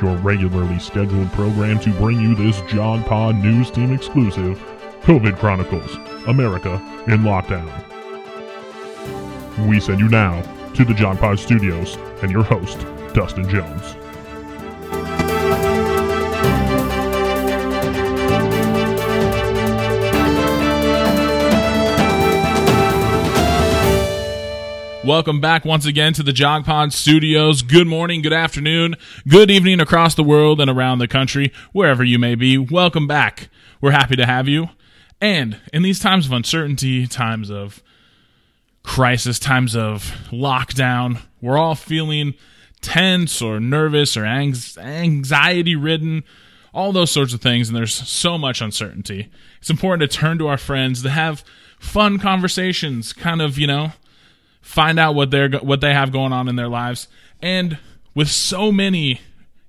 your regularly scheduled program to bring you this JogPod News Team exclusive COVID Chronicles America in Lockdown. We send you now to the JogPod Studios and your host, Dustin Jones. Welcome back once again to the JogPod Studios. Good morning, good afternoon, good evening across the world and around the country, wherever you may be. Welcome back. We're happy to have you. And in these times of uncertainty, times of crisis, times of lockdown, we're all feeling tense or nervous or anxiety ridden, all those sorts of things. And there's so much uncertainty. It's important to turn to our friends, to have fun conversations, kind of, you know, find out what they're what they have going on in their lives. And with so many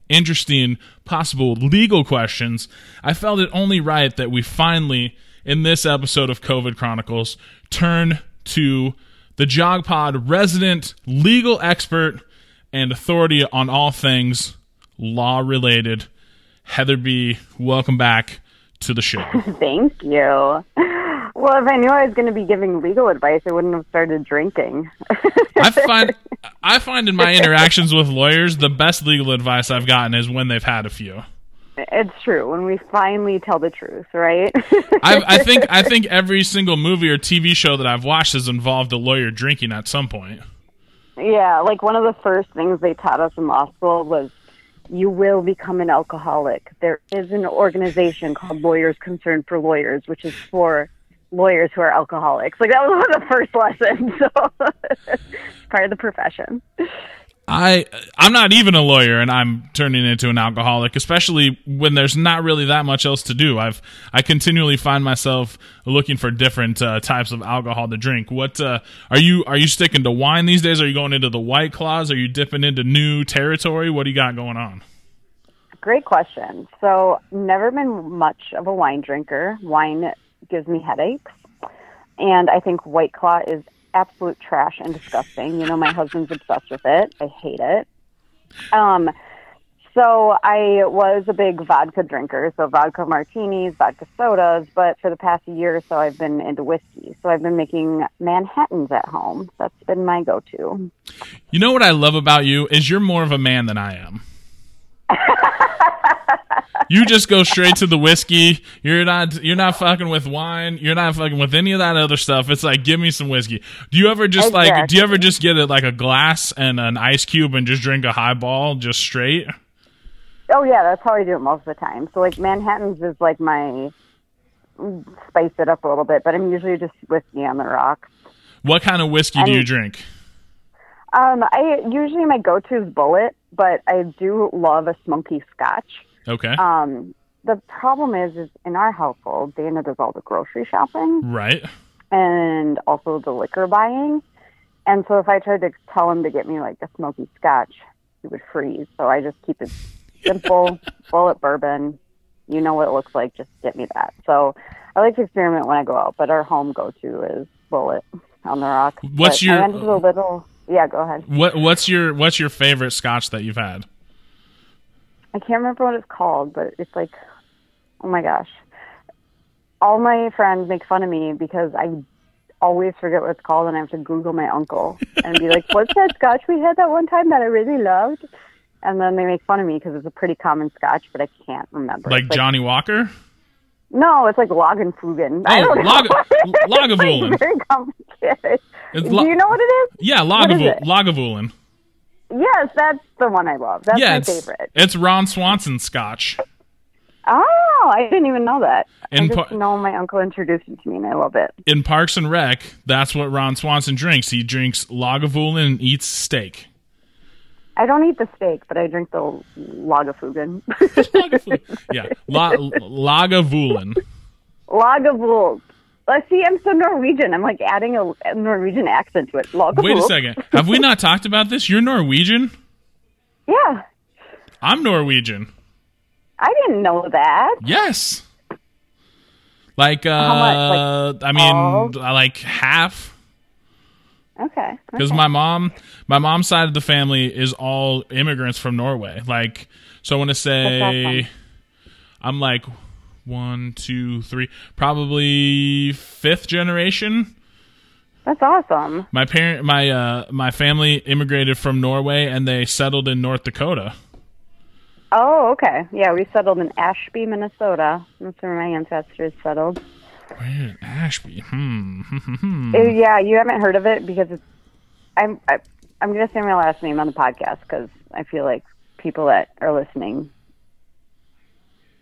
interesting possible legal questions i felt it only right that we finally in this episode of covid chronicles turn to the jogpod resident legal expert and authority on all things law related heather b welcome back to the show. Thank you well, if I knew I was going to be giving legal advice, I wouldn't have started drinking. I find I find in my interactions with lawyers, the best legal advice I've gotten is when they've had a few. It's true when we finally tell the truth, right? I, I think I think every single movie or TV show that I've watched has involved a lawyer drinking at some point. Yeah, like one of the first things they taught us in law school was you will become an alcoholic. There is an organization called Lawyers Concerned for Lawyers, which is for lawyers who are alcoholics. Like that was one of the first lessons. So part of the profession. I I'm not even a lawyer and I'm turning into an alcoholic, especially when there's not really that much else to do. I've I continually find myself looking for different uh, types of alcohol to drink. What uh, are you are you sticking to wine these days? Are you going into the white claws? Are you dipping into new territory? What do you got going on? Great question. So, never been much of a wine drinker. Wine gives me headaches. And I think White Claw is absolute trash and disgusting. You know, my husband's obsessed with it. I hate it. Um, so I was a big vodka drinker, so vodka martinis, vodka sodas, but for the past year or so I've been into whiskey. So I've been making Manhattans at home. That's been my go-to. You know what I love about you is you're more of a man than I am. you just go straight to the whiskey. You're not you're not fucking with wine. You're not fucking with any of that other stuff. It's like give me some whiskey. Do you ever just exactly. like do you ever just get it like a glass and an ice cube and just drink a highball just straight? Oh yeah, that's how I do it most of the time. So like Manhattan's is like my spice it up a little bit, but I'm usually just whiskey on the rocks. What kind of whiskey and, do you drink? Um, I usually my go-to is Bulleit, but I do love a smoky Scotch. Okay. Um, the problem is, is in our household, Dana does all the grocery shopping, right, and also the liquor buying. And so if I tried to tell him to get me like a smoky Scotch, he would freeze. So I just keep it simple, Bulleit bourbon. You know what it looks like. Just get me that. So I like to experiment when I go out, but our home go-to is Bulleit on the rock. What's but your? I went a little yeah, go ahead. What What's your What's your favorite Scotch that you've had? I can't remember what it's called, but it's like, oh my gosh, all my friends make fun of me because I always forget what it's called, and I have to Google my uncle and be like, "What's that Scotch we had that one time that I really loved?" And then they make fun of me because it's a pretty common Scotch, but I can't remember. Like, like Johnnie Walker. No, it's like oh, Lagavulin. Oh, I don't Lag- know. Lagavulin. Like very complicated. It's Do you know what it is? Yeah, Lagavulin. Lagavulin. Yes, that's the one I love. That's yeah, my it's, favorite. It's Ron Swanson Scotch. Oh, I didn't even know that. In I just par- know my uncle introduced it to me, and I love it. In Parks and Rec, that's what Ron Swanson drinks. He drinks Lagavulin and eats steak. I don't eat the steak, but I drink the Lagavulin. yeah, La- Lagavulin. Lagavulin. Let's see, I'm so Norwegian. I'm like adding a, a Norwegian accent to it. Lagavulin. Wait a second. Have we not talked about this? You're Norwegian? Yeah. I'm Norwegian. I didn't know that. Yes. Like, uh, like, I mean, like half. Okay. because okay. my mom my mom's side of the family is all immigrants from norway like so i want to say i'm like one two three probably fifth generation That's awesome. my parent my uh my family immigrated from norway and they settled in north dakota Oh, okay. Yeah, we settled in Ashby, Minnesota. That's where my ancestors settled. where ashby hmm Uh, Yeah, you haven't heard of it because it's. I'm. I, I'm gonna say my last name on the podcast because I feel like people that are listening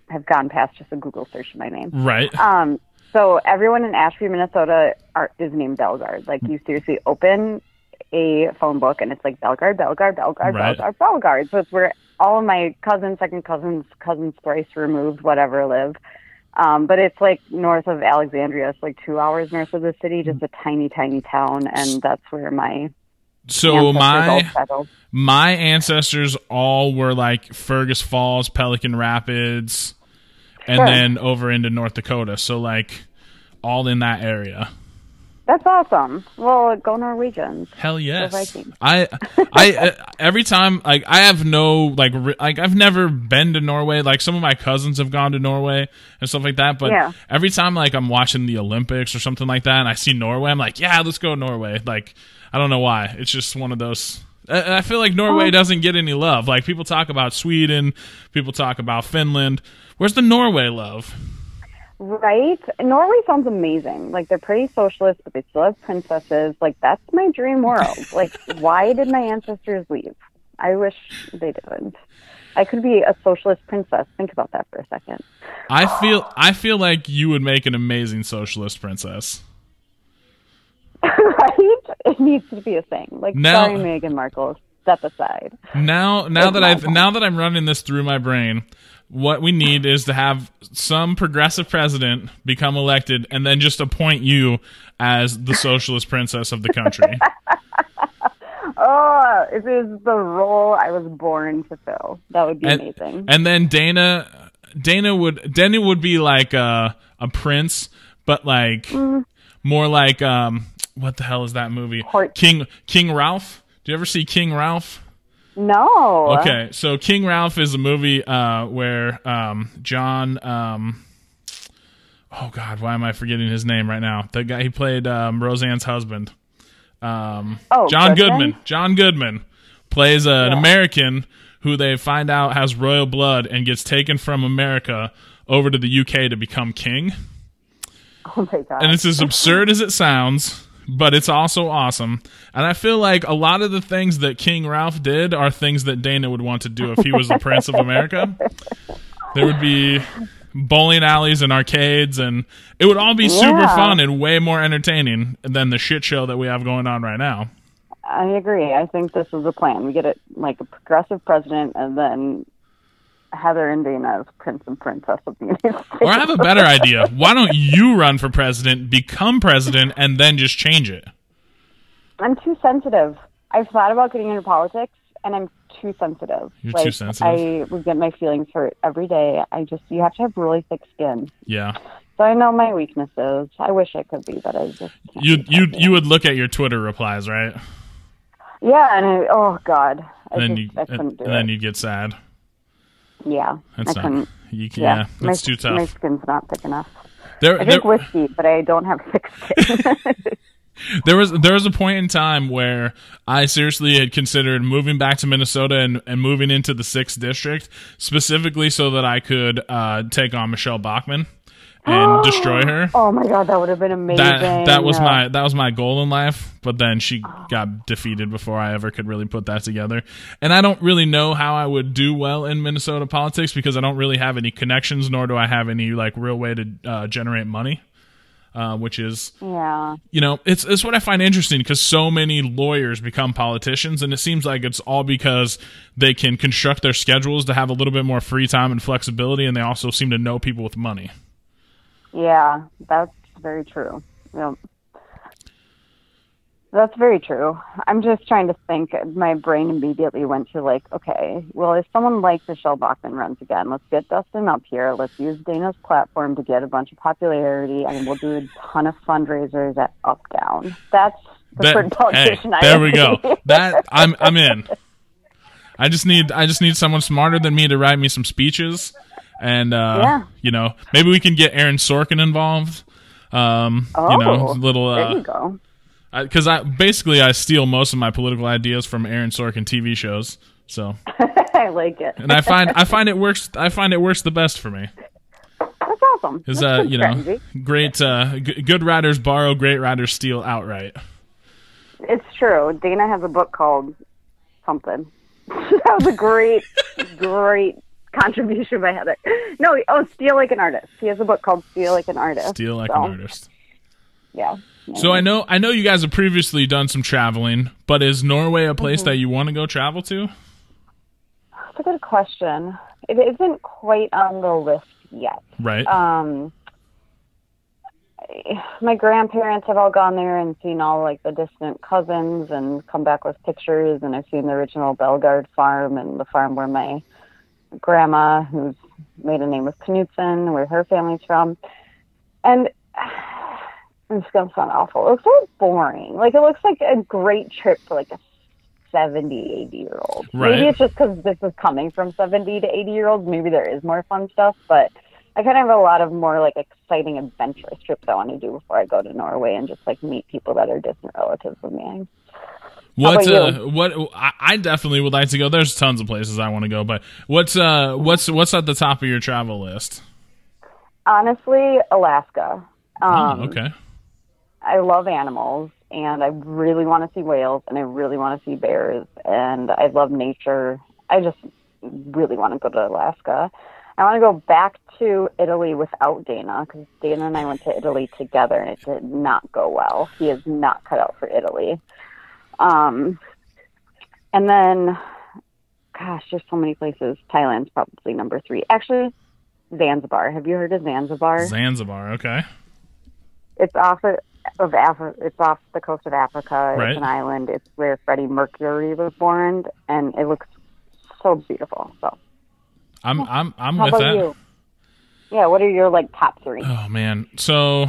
have gone past just a Google search of my name. right Um, so everyone in Ashby, Minnesota, are, is named Belgard. Like you seriously open a phone book and it's like Belgard, Belgard, Belgard, Right. Belgard, Belgard. So it's where all of my cousins, second cousins, cousins thrice removed, whatever live. Um, but it's like north of Alexandria. It's like two hours north of the city, just a tiny, tiny town, and that's where my so my my ancestors all were like fergus falls pelican rapids and Sure. then over into north dakota. So like all in that area That's awesome. Well, go Norwegians. hell yes i i uh, every time like i have no like re- like i've never been to norway like some of my cousins have gone to norway and stuff like that but Yeah. every time like i'm watching the olympics or something like that and i see norway i'm like yeah let's go norway like i don't know why it's just one of those I I feel like Norway Oh. doesn't get any love. Like people talk about Sweden, people talk about Finland. Where's the Norway love? Right? Norway sounds amazing. Like they're pretty socialist, but they still have princesses. Like that's my dream world. like why did my ancestors leave? I wish they didn't. I could be a socialist princess. Think about that for a second. I feel I feel like you would make an amazing socialist princess. right? It needs to be a thing. Like Now- sorry, Meghan Markle. Step aside. Now now It's that I've now that I'm running this through my brain, what we need is to have some progressive president become elected and then just appoint you as the socialist princess of the country. Oh, it is the role I was born to fill. That would be and, amazing. and then Dana Dana would Dana would be like a a prince, but like Mm. more like um what the hell is that movie? King King Ralph. Do you ever see King Ralph? No. Okay, so King Ralph is a movie uh, where um, John. Um, oh God, why am I forgetting his name right now? The guy he played um, Roseanne's husband. Um, Oh, John Goodman? Goodman. John Goodman plays an American who they find out has royal blood and gets taken from America over to the UK to become king. Oh my god. And it's as absurd as it sounds, but it's also awesome. And I feel like a lot of the things that King Ralph did are things that Dana would want to do if he was the Prince of America. There would be bowling alleys and arcades, and it would all be super Yeah. fun and way more entertaining than the shit show that we have going on right now. I agree. I think this is the plan. We get it like a progressive president, and then Heather and Dana as Prince and Princess of the United States. Or I have a better idea. Why don't you run for president, become president, and then just change it? I'm too sensitive. I've thought about getting into politics, and I'm too sensitive. You're like, too sensitive? I would get my feelings hurt every day. I just you have to have really thick skin. Yeah. So I know my weaknesses. I wish I could be, but I just You you you would look at your Twitter replies, right? yeah, and I, oh god, I then just you I and, couldn't do and then you get sad. Yeah, That's I not. couldn't. You can, Yeah, yeah, my, that's too tough. My skin's not thick enough. There, I there, drink whiskey, but I don't have thick skin. there was there was a point in time where I seriously had considered moving back to Minnesota and, and moving into the sixth district specifically so that I could uh, take on Michelle Bachmann and destroy her. oh my god, that would have been amazing. That that was my that was my goal in life, but then she got defeated before I ever could really put that together. And I don't really know how I would do well in Minnesota politics because I don't really have any connections, nor do I have any like real way to uh, generate money. Uh, which is yeah. you know it's it's what I find interesting because so many lawyers become politicians, and it seems like it's all because they can construct their schedules to have a little bit more free time and flexibility, and they also seem to know people with money. Yeah, that's very true. Yep. That's very true. I'm just trying to think. My brain immediately went to like, okay, well, if someone like Michelle Bachmann runs again, let's get Dustin up here. Let's use Dana's platform to get a bunch of popularity, and we'll do a ton of fundraisers at Up Down. That's preferred politician. hey, I there we go. That I'm I'm in. I just need I just need someone smarter than me to write me some speeches, and uh, Yeah. you know maybe we can get Aaron Sorkin involved. Um, Oh, you know, little there uh, you go. because I, basically I steal most of my political ideas from Aaron Sorkin TV shows. So, I like it. and I find I find it works. I find it works the best for me. That's awesome. Is uh you know great uh g- good writers borrow, great writers steal outright. It's true. Dana has a book called something. that was a great, great contribution by Heather. No, oh, Steal Like an Artist. He has a book called Steal Like an Artist. Steal like So, an artist. Yeah. So I know I know you guys have previously done some traveling, but is Norway a Mm-hmm. place that you want to go travel to? That's a good question. It isn't quite on the list yet. Right. Um, my grandparents have all gone there and seen all like the distant cousins and come back with pictures. And I've seen the original Belgard farm and the farm where my grandma, who's made a name with Knutson, where her family's from. And it's going to sound awful. It looks so boring. Like it looks like a great trip for like a 70, 80 year old. Right. Maybe it's just because this is coming from 70 to 80 year olds. Maybe there is more fun stuff, but I kind of have a lot of more like exciting adventurous trips I want to do before I go to Norway and just like meet people that are distant relatives of me. What uh, what I, definitely would like to go. There's tons of places I want to go, but what's uh what's what's at the top of your travel list? Honestly, Alaska. Um, oh, okay. I love animals and I really want to see whales and I really want to see bears and I love nature. I just really want to go to Alaska. I want to go back to Italy without Dana because Dana and I went to Italy together and it did not go well. He is not cut out for Italy. Um, and then, gosh, there's so many places. Thailand's probably number three. Actually, Zanzibar. Have you heard of Zanzibar? Zanzibar. Okay. It's off of, of Af- It's off the coast of Africa. Right. It's an island. It's where Freddie Mercury was born, and it looks so beautiful. So, I'm I'm I'm how with about that. you? Yeah. What are your like top three? Oh man. So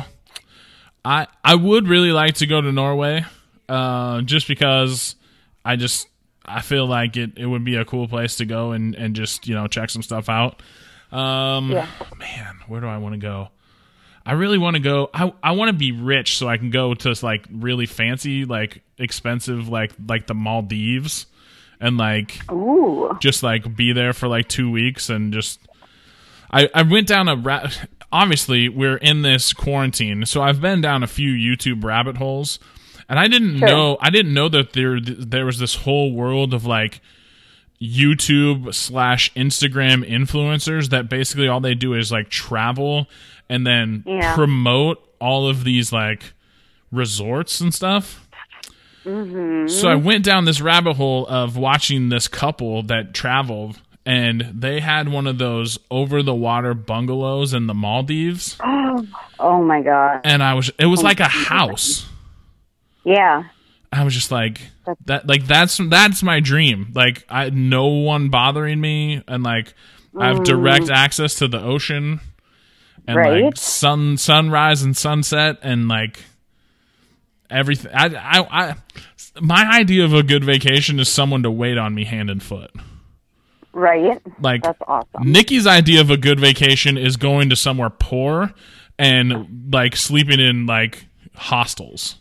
I I would really like to go to Norway. Uh just because I just I feel like it, it would be a cool place to go and, and just, you know, check some stuff out. Um Yeah. man, where do I want to go? I really want to go I I want to be rich so I can go to like really fancy like expensive like like the Maldives and like Ooh. just like be there for like two weeks and just I, I went down a ra- obviously we're in this quarantine so i've been down a few youtube rabbit holes and i didn't Sure. know i didn't know that there there was this whole world of like youtube slash instagram influencers that basically all they do is like travel and then Yeah. promote all of these like resorts and stuff mm-hmm. so I went down this rabbit hole of watching this couple that traveled, and they had one of those over the water bungalows in the Maldives, Oh my god. and I was it was oh like a house. Yeah. I was just like that like that's that's my dream. Like I no one bothering me and like I have direct mm. access to the ocean and like sun sunrise and sunset and like everything I, I I my idea of a good vacation is someone to wait on me hand and foot. Right. Like That's awesome. Nikki's idea of a good vacation is going to somewhere poor and like sleeping in like hostels.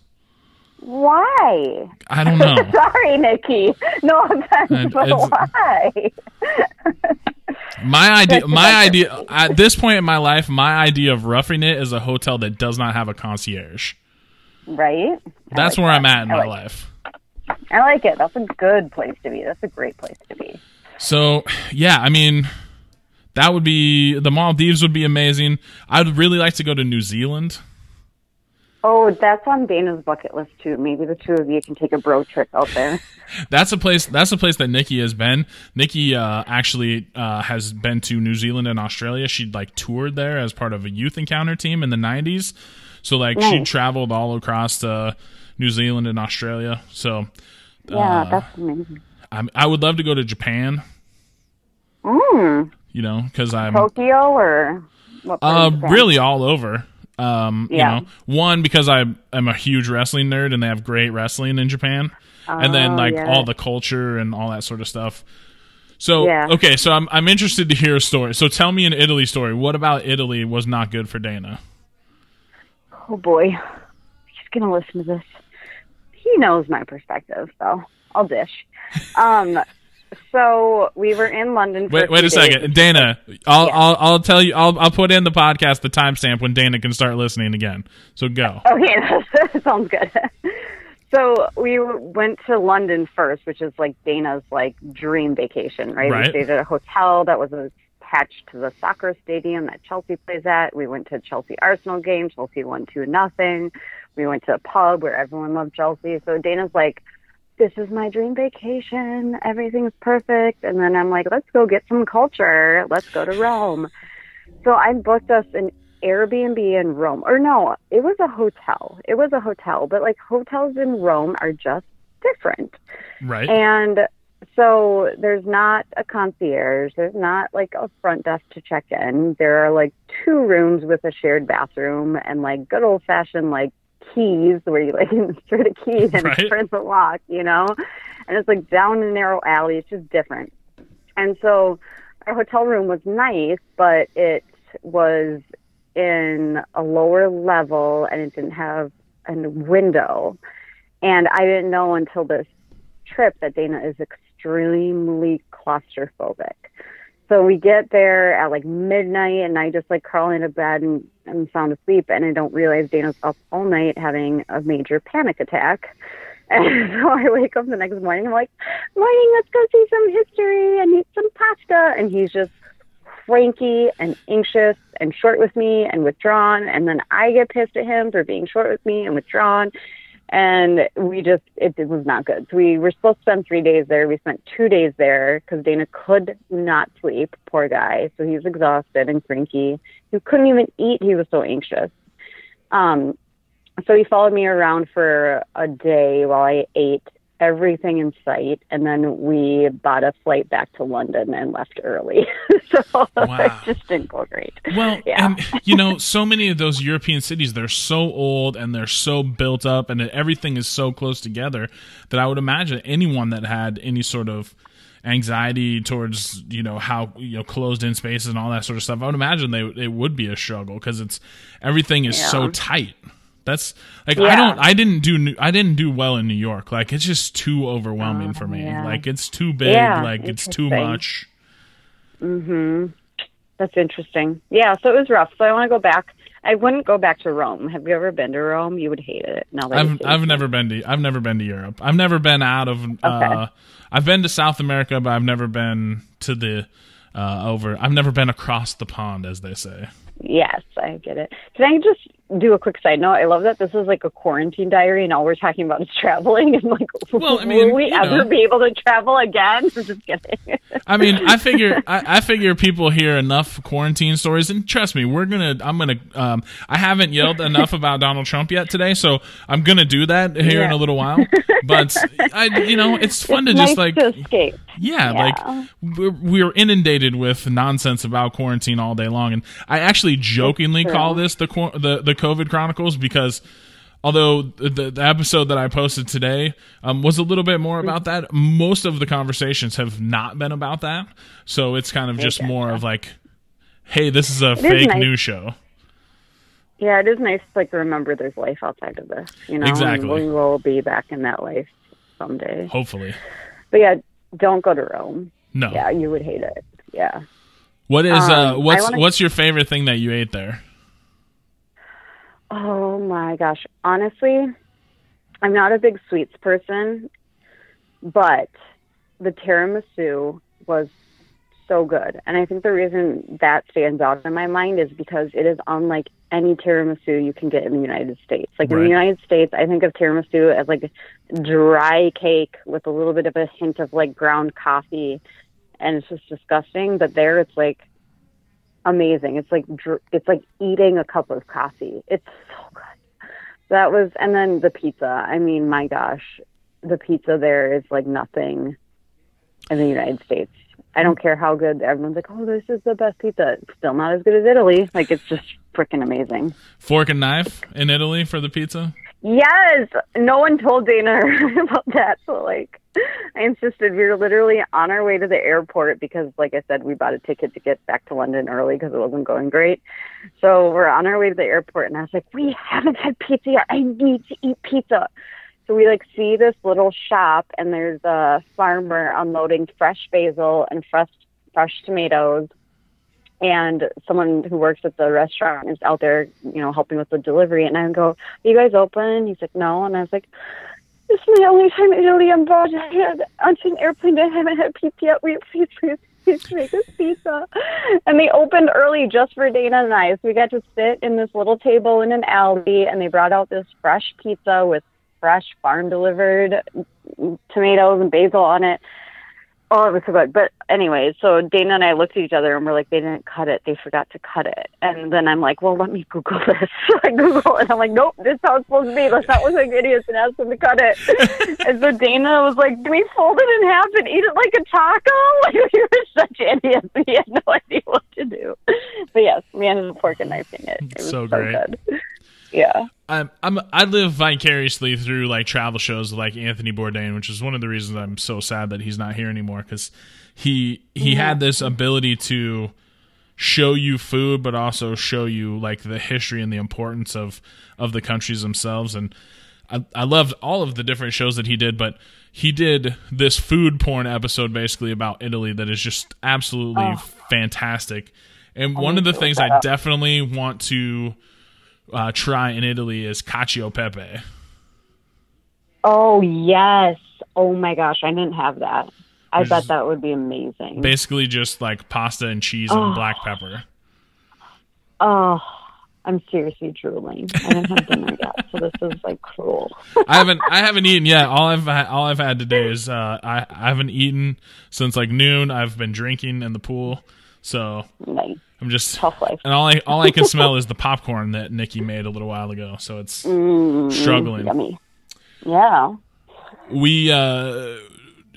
Why? I don't know. Sorry, Nikki. No offense, but why? My idea, my idea at this point in my life, my idea of roughing it is a hotel that does not have a concierge. Right. I That's like where that. I'm at in I my like life. I like it. That's a good place to be. That's a great place to be. So yeah, I mean, that would be the Maldives would be amazing. I'd really like to go to New Zealand. Oh, that's on Dana's bucket list too. Maybe the two of you can take a bro trip out there. That's a place. That's a place that Nikki has been. Nikki uh, actually uh, has been to New Zealand and Australia. She like toured there as part of a youth encounter team in the '90s. So like she Nice. traveled all across uh, New Zealand and Australia. So Yeah, Uh, that's amazing. I, I would love to go to Japan. Mm, You know, because I'm Tokyo or what? uh, really all over. Um, Yeah. you know, one because I am a huge wrestling nerd and they have great wrestling in Japan, and then Oh, like yeah. all the culture and all that sort of stuff. So Yeah. okay, so I'm I'm interested to hear a story. So tell me an Italy story. What about Italy was not good for Dana? Oh boy, he's gonna listen to this. He knows my perspective, so I'll dish. Um, so we were in London. Wait, wait a days. second, Dana. I'll Yeah. I'll I'll tell you. I'll I'll put in the podcast the timestamp when Dana can start listening again. So go. Okay, that sounds good. So we went to London first, which is like Dana's like dream vacation, right? Right. We stayed at a hotel that was attached to the soccer stadium that Chelsea plays at. We went to Chelsea Arsenal game. Chelsea won two nothing. We went to a pub where everyone loved Chelsea. So Dana's like, "This is my dream vacation. Everything's perfect." And then I'm like, "Let's go get some culture. Let's go to Rome." So I booked us an Airbnb in Rome. Or no, it was a hotel. It was a hotel, but like hotels in Rome are just different. Right. And so there's not a concierge, there's not like a front desk to check in. There are like two rooms with a shared bathroom and like good old fashioned like keys where you like insert a key and Right. turn the lock, you know? And it's like down a narrow alley. It's just different. And so our hotel room was nice, but it was in a lower level and it didn't have a window. And I didn't know until this trip that Dana is extremely claustrophobic. So we get there at like midnight and I just like crawl into bed and I'm sound asleep and I don't realize Dana's up all night having a major panic attack. And so I wake up the next morning. I'm like, morning, let's go see some history and eat some pasta. And he's just cranky and anxious and short with me and withdrawn. And then I get pissed at him for being short with me and withdrawn. And we just, it, it was not good. So we were supposed to spend three days there. We spent two days there because Dana could not sleep. Poor guy. So he was exhausted and cranky. He couldn't even eat. He was so anxious. Um, so he followed me around for a day while I ate everything in sight, and then we bought a flight back to London and left early. so Wow. it just didn't go great. Well, Yeah. and you know, so many of those European cities, they're so old and they're so built up and everything is so close together that I would imagine anyone that had any sort of anxiety towards, you know, how, you know, closed in spaces and all that sort of stuff, I would imagine they it would be a struggle because it's everything is so tight. That's like I don't I didn't do I didn't do well in New York. Like it's just too overwhelming for me. Oh, yeah. Like it's too big, Yeah, like it's too much. Mhm. That's interesting. Yeah, so it was rough. So I want to go back. I wouldn't go back to Rome. Have you ever been to Rome? You would hate it. Now that I've I've never been to I've never been to Europe. I've never been out of uh I've been to South America, but I've never been to the uh over I've never been across the pond as they say. Yes, I get it. Can I just do a quick side note? I love that this is like a quarantine diary, and all we're talking about is traveling. And like, Well, I mean, will we ever know. be able to travel again? I'm just kidding. I mean, I figure I, I figure people hear enough quarantine stories, and trust me, we're gonna. I'm gonna. Um, I haven't yelled enough about Donald Trump yet today, so I'm gonna do that here in a little while. But I, you know, it's fun it's to just like to escape. Yeah, Yeah. like we're, we're inundated with nonsense about quarantine all day long, and I actually jokingly true. call this the the the COVID Chronicles because although the, the episode that I posted today um, was a little bit more about that, most of the conversations have not been about that. So it's kind of just more of like, hey, this is a is fake nice. news show. Yeah, it is nice to like remember there's life outside of this. You know, Exactly. And we will be back in that life someday. Hopefully, But yeah, don't go to Rome. no. Yeah, you would hate it. Yeah. What is Um, uh what's wanna- what's your favorite thing that you ate there? Oh my gosh. Honestly, I'm not a big sweets person, but the tiramisu was so good. And I think the reason that stands out in my mind is because it is unlike any tiramisu you can get in the United States. Like in the United States, I think of tiramisu as like dry cake with a little bit of a hint of like ground coffee and it's just disgusting, but there it's like amazing. It's like it's like eating a cup of coffee. It's so good. That was, and then the pizza. I mean, my gosh, the pizza there is like nothing in the United States. I don't care how good everyone's like. Oh, this is the best pizza. It's still not as good as Italy. Like it's just freaking amazing. Fork and knife in Italy for the pizza. Yes, no one told Dana about that. So like, I insisted. We were literally on our way to the airport because, like I said, we bought a ticket to get back to London early because it wasn't going great. So we're on our way to the airport, and I was like, "We haven't had pizza yet. I need to eat pizza." So we like see this little shop, and there's a farmer unloading fresh basil and fresh fresh tomatoes and someone who works at the restaurant is out there, you know, helping with the delivery. And I go, "Are you guys open?" He's like, "No," and I was like, "This is my only time in Italy. I'm brought onto an airplane. I haven't had pizza yet. Will you please, please, please make us pizza?" And they opened early just for Dana and I, so we got to sit in this little table in an alley, and they brought out this fresh pizza with fresh farm delivered tomatoes and basil on it. Oh, it was so good. But anyway, so Dana and I looked at each other and we're like, they didn't cut it. They forgot to cut it. And then I'm like, well, let me Google this. So I Google it. And I'm like, nope, this is how it's supposed to be. Let's not look like idiots and ask them to cut it. and so Dana was like, do we fold it in half and eat it like a taco? Like, we were such idiots. We had no idea what to do. But yes, we ended up fork and knifing it. It was So so, great. good. Yeah. I'm, I'm I live vicariously through like travel shows like Anthony Bourdain, which is one of the reasons I'm so sad that he's not here anymore because he he had this ability to show you food, but also show you like the history and the importance of of the countries themselves. And I I loved all of the different shows that he did, but he did this food porn episode basically about Italy that is just absolutely fantastic. And one of the things I definitely want to uh, try in Italy is cacio pepe. Oh, yes. Oh my gosh. I didn't have that. I bet that would be amazing. Basically, just like pasta and cheese and black pepper. Oh, I'm seriously drooling. I didn't have dinner yet, so this is like cruel. I haven't I haven't eaten yet. All I've all I've had today is uh, I I haven't eaten since like noon. I've been drinking in the pool, so nice. I'm just Tough life. and all I all I can smell is the popcorn that Nikki made a little while ago. So it's struggling. Yummy. Yeah. We uh,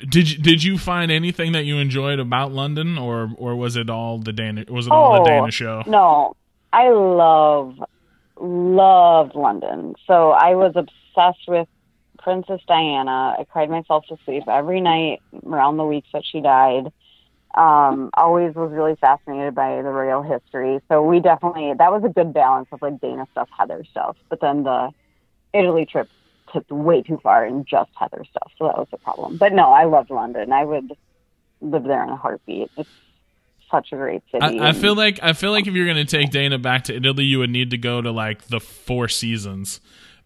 did you, did you find anything that you enjoyed about London, or or was it all the Dana was it all the Oh, Dana show? No, I love, loved London. So I was obsessed with Princess Diana. I cried myself to sleep every night around the weeks that she died. Um, always was really fascinated by the royal history. So we definitely, that was a good balance of like Dana stuff, Heather stuff. But then the Italy trip took way too far and just Heather stuff. So that was a problem. But no, I loved London. I would live there in a heartbeat. It's such a great city. I, I feel like I feel like if you're gonna take Dana back to Italy, you would need to go to like the Four Seasons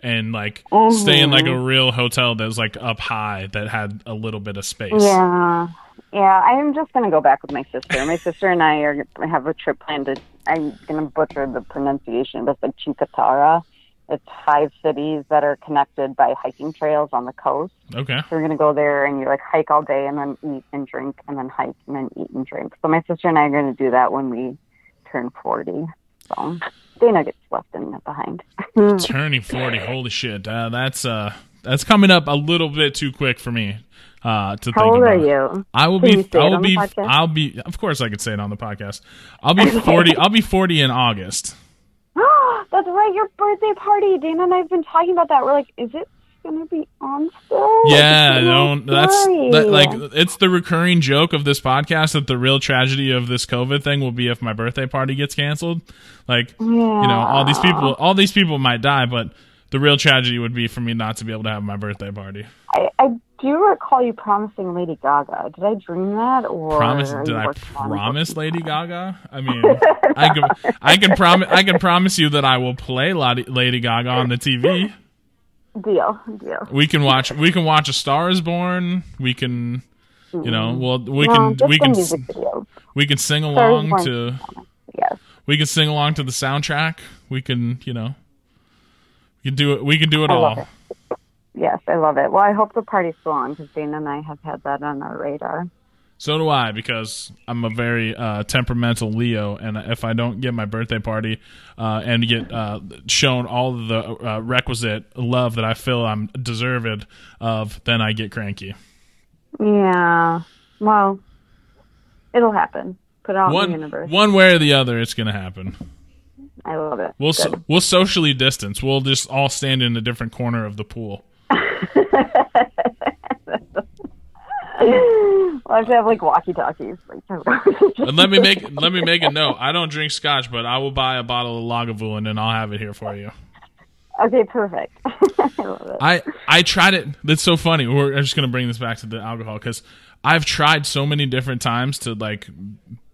and like stay in like a mm-hmm. real hotel that was like up high that had a little bit of space. Yeah, yeah. I'm just gonna go back with my sister. My sister and I are have a trip planned. To, I'm gonna butcher the pronunciation, but it's like Chicatara. It's five cities that are connected by hiking trails on the coast. Okay. So we're gonna go there and you like hike all day and then eat and drink and then hike and then eat and drink. So my sister and I are gonna do that when we turn forty. So Dana gets left in behind. Turning forty, holy shit! Uh, that's uh, that's coming up a little bit too quick for me uh, to How think old about. are you? I will Can be. I will be. I'll be. Of course, I could say it on the podcast. I'll be forty. I'll be forty in August. That's right, your birthday party. Dana and I've been talking about that. We're like, is it gonna be on still? Yeah, so that's that, like it's the recurring joke of this podcast that the real tragedy of this COVID thing will be if my birthday party gets canceled. Like, you know, all these people, all these people might die, but the real tragedy would be for me not to be able to have my birthday party. I, I do recall you promising Lady Gaga. Did I dream that, or Promise? Did I working on it? promise Lady Gaga? I mean, I can, I can promise, I can promise you that I will play Lady Gaga on the TV. Deal, deal. We can watch, we can watch A Star Is Born. We can, you know, mm. well, we no, can, we can. We can sing along to Yes. we can sing along to the soundtrack. We can, you know, we can do it. We can do it I all. it. Yes, I love it. Well, I hope the party's still on because Dana and I have had that on our radar. So do I because I'm a very uh, temperamental Leo, and if I don't get my birthday party uh, and get uh, shown all the uh, requisite love that I feel I'm deserved of, then I get cranky. Yeah. Well, it'll happen. Put it out in the One universe. one way or the other, it's gonna happen. I love it. We'll so, we'll socially distance. We'll just all stand in a different corner of the pool. We'll have to have like walkie talkies. And let me make let me make a note. I don't drink scotch, but I will buy a bottle of Lagavulin and I'll have it here for you. okay, perfect. I love it. I I tried it. That's so funny. We're I'm just gonna bring this back to the alcohol because I've tried so many different times to like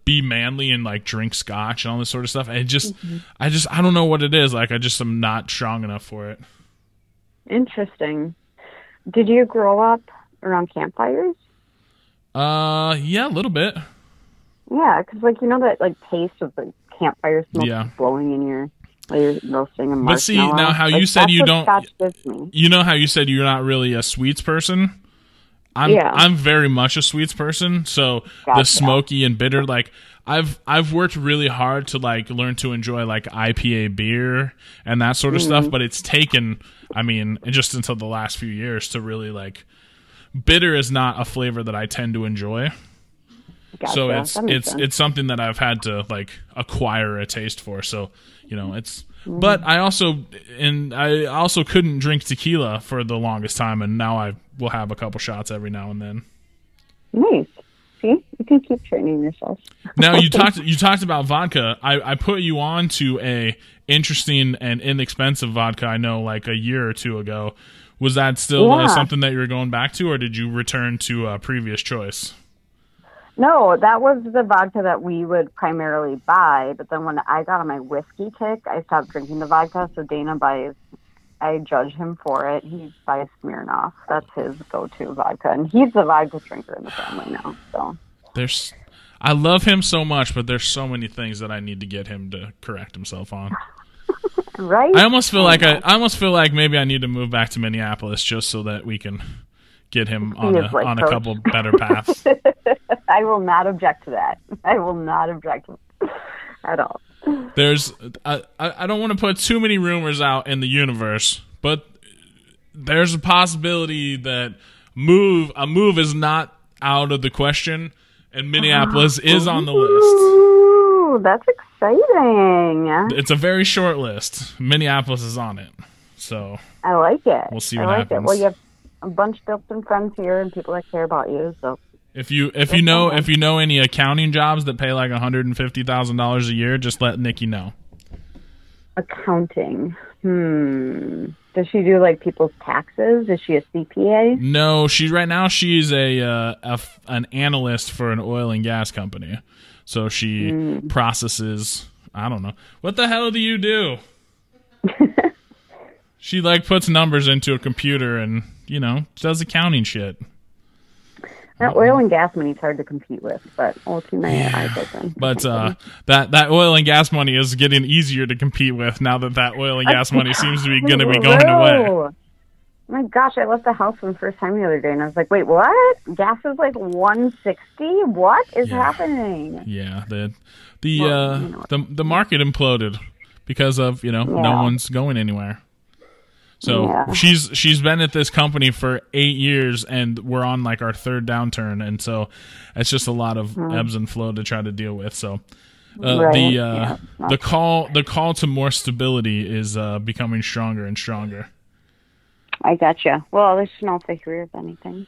be manly and like drink scotch and all this sort of stuff. And just mm-hmm. I just I don't know what it is. Like I just am not strong enough for it. Interesting. Did you grow up around campfires? Uh, yeah, a little bit. Yeah, because like you know that like taste of the campfire smoke Yeah. blowing in your while you're roasting a marshmallow. But see, now how you Like, said you don't- Scotch gives me. You know how you said you're not really a sweets person. I'm Yeah. I'm very much a sweets person. So the smoky and bitter, like I've I've worked really hard to like learn to enjoy like IPA beer and that sort of stuff. Mm-hmm. But it's taken, I mean, just until the last few years to really like. Bitter is not a flavor that I tend to enjoy. Gotcha. so it's it's sense. it's something that I've had to like acquire a taste for. So you know it's. Mm. But I also and I also couldn't drink tequila for the longest time, and now I will have a couple shots every now and then. nice. See, you can keep training yourself. Now you talked you talked about vodka. I, I put you on to a interesting and inexpensive vodka. I know like a year or two ago. Was that still uh, something that you were going back to, or did you return to a previous choice? No, that was the vodka that we would primarily buy. But then when I got on my whiskey kick, I stopped drinking the vodka. So Dana buys. I judge him for it. He buys Smirnoff. That's his go-to vodka, and he's the vodka drinker in the family now. So There's, I love him so much, but there's so many things that I need to get him to correct himself on. Right. I almost feel oh, like I, I almost feel like maybe I need to move back to Minneapolis just so that we can get him on a like on a couple better paths. I will not object to that. I will not object at all. There's I I I don't want to put too many rumors out in the universe, but there's a possibility that move a move is not out of the question, and Minneapolis is on the list. That's exciting. It's a very short list. Minneapolis is on it, so I like it. We'll see what like happens. It. Well, you have a bunch built-in friends here and people that care about you. So If you if you know if you know any accounting jobs that pay like hundred and fifty thousand dollars a year, just let Nikki know. accounting. Hmm. Does she do like people's taxes? Is she a CPA? No, she right now she's a, uh, a an analyst for an oil and gas company, so she processes. I don't know what the hell do you do. she like puts numbers into a computer and you know does accounting shit. That oil and gas money's hard to compete with, but we'll keep my eyes open. But uh, that that oil and gas money is getting easier to compete with now that that oil and gas money seems to be going to be going away. My gosh, I left the house for the first time the other day, and I was like, "Wait, what? Gas is like one sixty? What is Yeah. happening?" Yeah, the the Well, uh, you know the the market imploded because of you know no one's going anywhere. So Yeah. she's she's been at this company for eight years, and we're on like our third downturn, and so it's just a lot of ebbs and flow to try to deal with. So uh. Right, the uh, yeah. the call the call to more stability is uh, becoming stronger and stronger. I gotcha. Well, they should know if they of anything.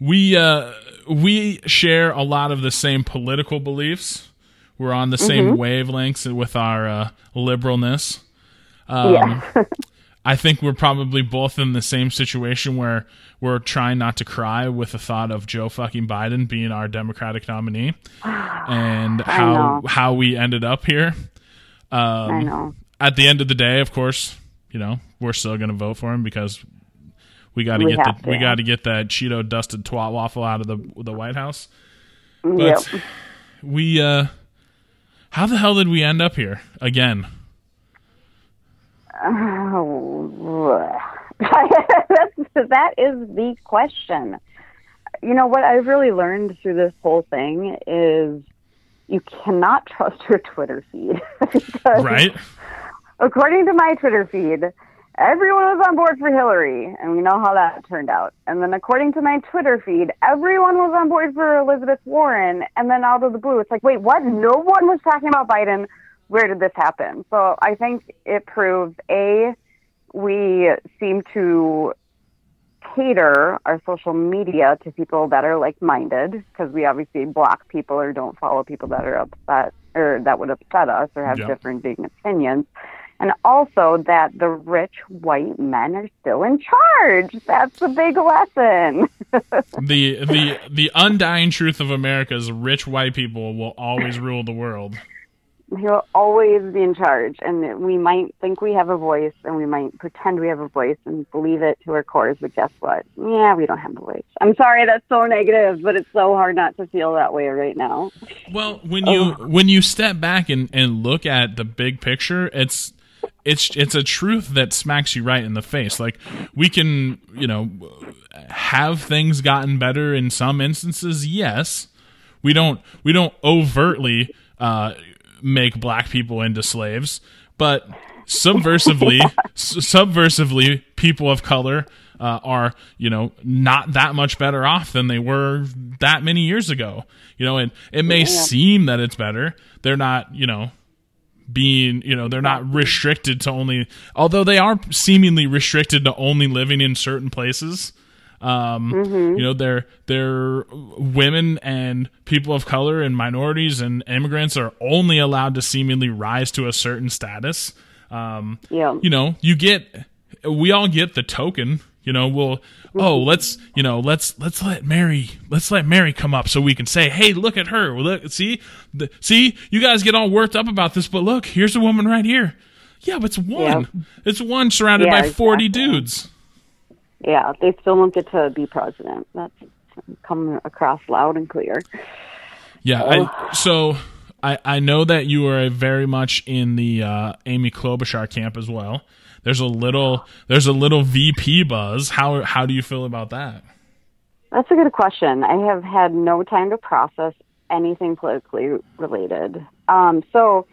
we uh we share a lot of the same political beliefs. We're on the same wavelengths with our uh, liberalness. Um, yeah. I think we're probably both in the same situation where we're trying not to cry with the thought of Joe fucking Biden being our Democratic nominee and how how we ended up here. I Um, know. at the end of the day, of course, you know we're still going to vote for him because we got to get the, we got to get that Cheeto dusted twat waffle out of the the White House. Yep. But we uh, how the hell did we end up here again? Oh, that is the question. You know what I've really learned through this whole thing is you cannot trust your Twitter feed. Because Right? According to my Twitter feed, everyone was on board for Hillary, and we know how that turned out. And then according to my Twitter feed, everyone was on board for Elizabeth Warren, and then out of the blue, it's like, wait, what? No one was talking about Biden where did this happen? So I think it proves a we seem to cater our social media to people that are like-minded because we obviously block people or don't follow people that are upset or that would upset us or have different opinions. And also that the rich white men are still in charge. That's a big lesson. the the the undying truth of America is rich white people will always rule the world. He'll always be in charge, and we might think we have a voice, and we might pretend we have a voice and believe it to our cores. But guess what? Yeah, we don't have a voice. I'm sorry, that's so negative, but it's so hard not to feel that way right now. Well, when you when you step back and, and look at the big picture, it's it's it's a truth that smacks you right in the face. Like we can, you know, have things gotten better in some instances. Yes, we don't we don't overtly uh, make black people into slaves, but subversively, subversively, people of color uh, are you know not that much better off than they were that many years ago. You know, and it may seem that it's better. They're not, you know, being you know they're not restricted to only although they are seemingly restricted to only living in certain places um you know they're they're women and people of color and minorities and immigrants are only allowed to seemingly rise to a certain status um Yeah. you know you get we all get the token you know we'll oh let's you know let's let's let mary let's let mary come up so we can say hey look at her look see the, see you guys get all worked up about this but look here's a woman right here yeah but it's one it's one surrounded Yeah, by 40 exactly. dudes Yeah, they still don't get to be president. That's coming across loud and clear. Yeah, I, so I I know that you are very much in the uh, Amy Klobuchar camp as well. There's a little there's a little VP buzz. How how do you feel about that? That's a good question. I have had no time to process anything politically related. Um, so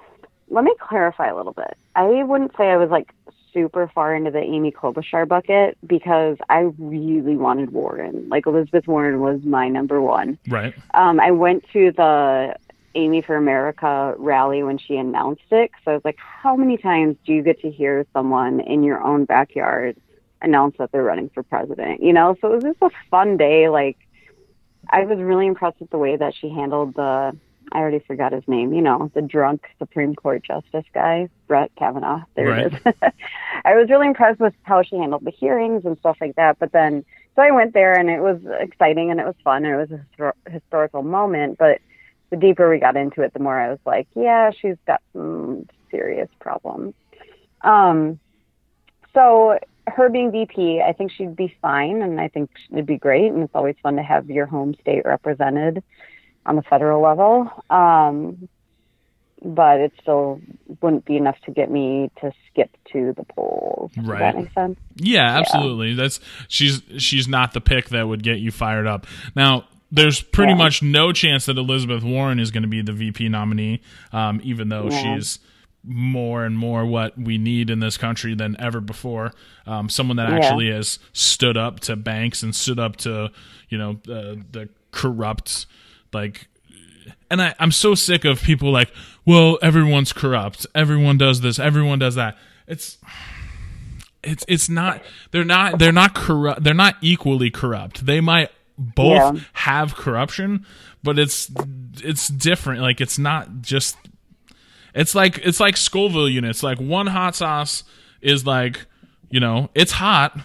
let me clarify a little bit. I wouldn't say I was like super far into the Amy Klobuchar bucket because I really wanted Warren. Like Elizabeth Warren was my number one. Right. Um, I went to the Amy for America rally when she announced it. So I was like, how many times do you get to hear someone in your own backyard announce that they're running for president? You know, so it was just a fun day. Like, I was really impressed with the way that she handled the, I already forgot his name, you know, the drunk Supreme Court Justice guy, Brett Kavanaugh. There Right. it is. I was really impressed with how she handled the hearings and stuff like that. But then, so I went there and it was exciting and it was fun and it was a histor- historical moment. But the deeper we got into it, the more I was like, yeah, she's got some serious problems. Um, so her being VP, I think she'd be fine, and I think it'd be great. And it's always fun to have your home state represented on the federal level. Um, but it still wouldn't be enough to get me to skip to the polls. Does Right. that make sense? Yeah, absolutely. That's she's she's not the pick that would get you fired up. Now, there's pretty Yeah. much no chance that Elizabeth Warren is going to be the VP nominee, um, even though Yeah. she's more and more what we need in this country than ever before. Um, someone that Yeah. actually has stood up to banks and stood up to you know the the corrupt like and I, I'm so sick of people like, well, everyone's corrupt. Everyone does this. Everyone does that. It's it's it's not they're not they're not corrupt they're not equally corrupt. They might both Yeah. have corruption, but it's it's different. Like it's not just it's like it's like Scoville units. Like one hot sauce is like, you know, it's hot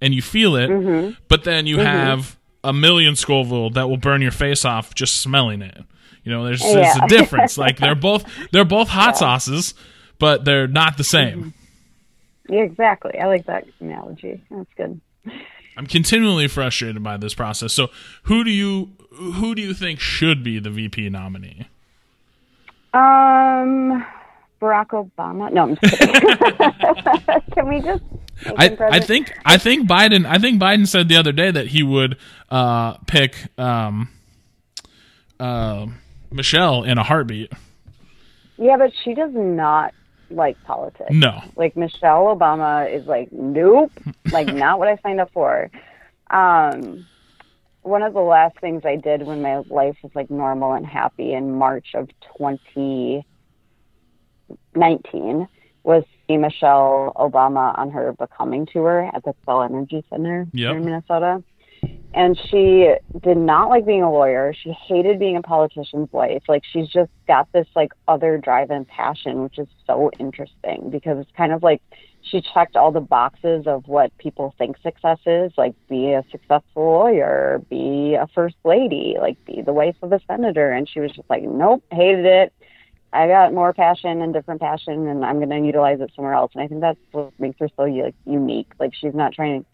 and you feel it, mm-hmm. but then you mm-hmm. have a million Scoville that will burn your face off just smelling it. You know, there's, there's Yeah. a difference. like they're both they're both hot sauces, but they're not the same. Mm-hmm. Yeah, exactly. I like that analogy. That's good. I'm continually frustrated by this process. So, who do you who do you think should be the VP nominee? Um, Barack Obama. No, I'm just kidding. Can we just? I, I think I think Biden I think Biden said the other day that he would uh, pick um, uh, Michelle in a heartbeat. Yeah, but she does not like politics. No, Like Michelle Obama is like, nope, like not what I signed up for. Um, one of the last things I did when my life was like normal and happy in March of 2019 was see Michelle Obama on her Becoming tour at the Xcel Energy Center Yep. in Minnesota. And she did not like being a lawyer. She hated being a politician's wife. Like she's just got this like other drive and passion, which is so interesting because it's kind of like she checked all the boxes of what people think success is, like be a successful lawyer, be a first lady, like be the wife of a senator. And she was just like, nope, hated it. I got more passion and different passion, and I'm going to utilize it somewhere else. And I think that's what makes her so like unique. Like she's not trying to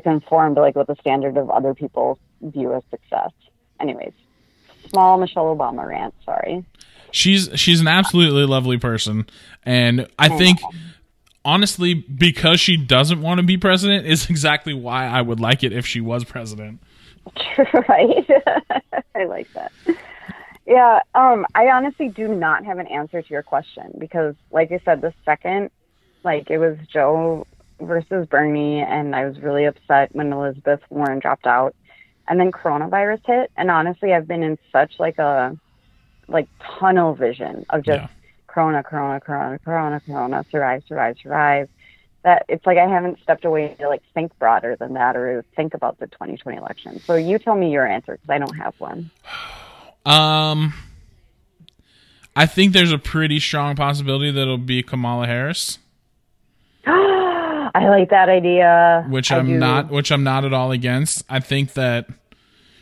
conform to like what the standard of other people view as success. Anyways, small Michelle Obama rant. Sorry. She's she's an absolutely lovely person, and I think honestly because she doesn't want to be president is exactly why I would like it if she was president. right? I like that. Yeah, um, I honestly do not have an answer to your question because, like I said, the second, like it was Joe versus Bernie, and I was really upset when Elizabeth Warren dropped out, and then coronavirus hit, and honestly, I've been in such like a like tunnel vision of just Yeah. corona, corona, corona, corona, corona, survive, survive, survive. That it's like I haven't stepped away to like think broader than that or think about the 2020 election. So you tell me your answer because I don't have one. Um, I think there's a pretty strong possibility that it'll be Kamala Harris, I like that idea. which I I'm do. not, which I'm not at all against. I think that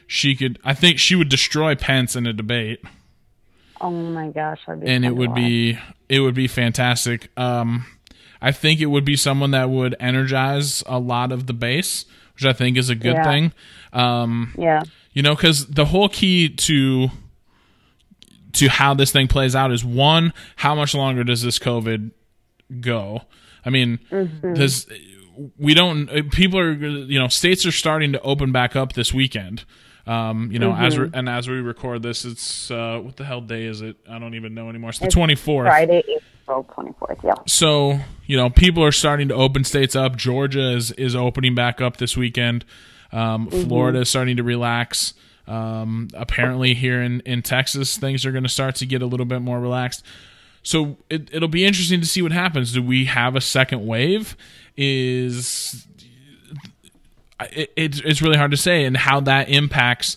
she could. I think she would destroy Pence in a debate. Oh my gosh, and it would be it would be fantastic. Um, I think it would be someone that would energize a lot of the base, which I think is a good Yeah. thing. Um, yeah, you know, because the whole key to to how this thing plays out is one, how much longer does this COVID go? I mean, Mm-hmm. this we don't. uh, People are you know states are starting to open back up this weekend. Um, you know, as we Mm-hmm. and as we record this, it's uh, what the hell day is it? I don't even know anymore. It's the twenty fourth. Friday, April 24th. Yeah. So you know, people are starting to open states up. Georgia is is opening back up this weekend. Um, Florida is starting to relax. Um, apparently, here in in Texas, things are going to start to get a little bit more relaxed. So it, it'll be interesting to see what happens. Do we have a second wave? Is it, it's it's really hard to say, and how that impacts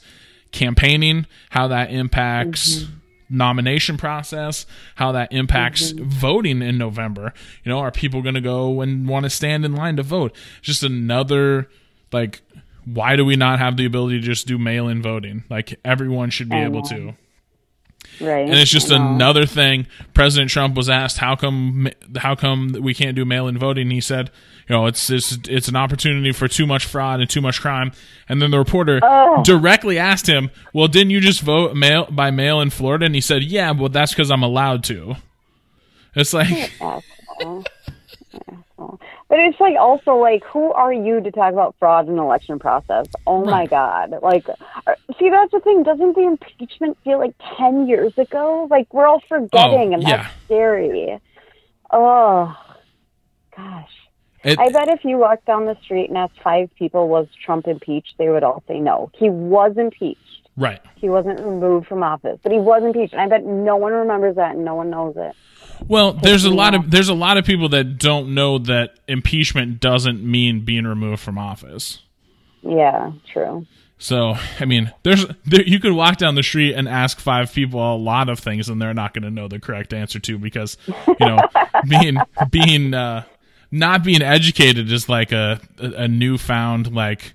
campaigning, how that impacts mm-hmm. nomination process, how that impacts mm-hmm. voting in November. You know, are people going to go and want to stand in line to vote? Just another like. Why do we not have the ability to just do mail-in voting? Like everyone should be I able to. Right. And it's just another thing. President Trump was asked, "How come? How come we can't do mail-in voting?" He said, "You know, it's it's it's an opportunity for too much fraud and too much crime." And then the reporter directly asked him, "Well, didn't you just vote mail by mail in Florida?" And he said, "Yeah, well, that's because I'm allowed to." It's like. But it's like also like, who are you to talk about fraud in the election process? Oh my God! Like, uh, see, that's the thing. Doesn't the impeachment feel like ten years ago? Like we're all forgetting, Oh, and yeah. that's scary. Oh, gosh. it, I bet if you walked down the street and asked five people, was Trump impeached, they would all say no. He was impeached. right. He wasn't removed from office, but he was impeached. And I bet no one remembers that and no one knows it. Well, there's a lot of there's a lot of people that don't know that impeachment doesn't mean being removed from office. Yeah, true. So, I mean, there's there, you could walk down the street and ask five people a lot of things, and they're not going to know the correct answer to because you know being being uh, not being educated is like a a a newfound like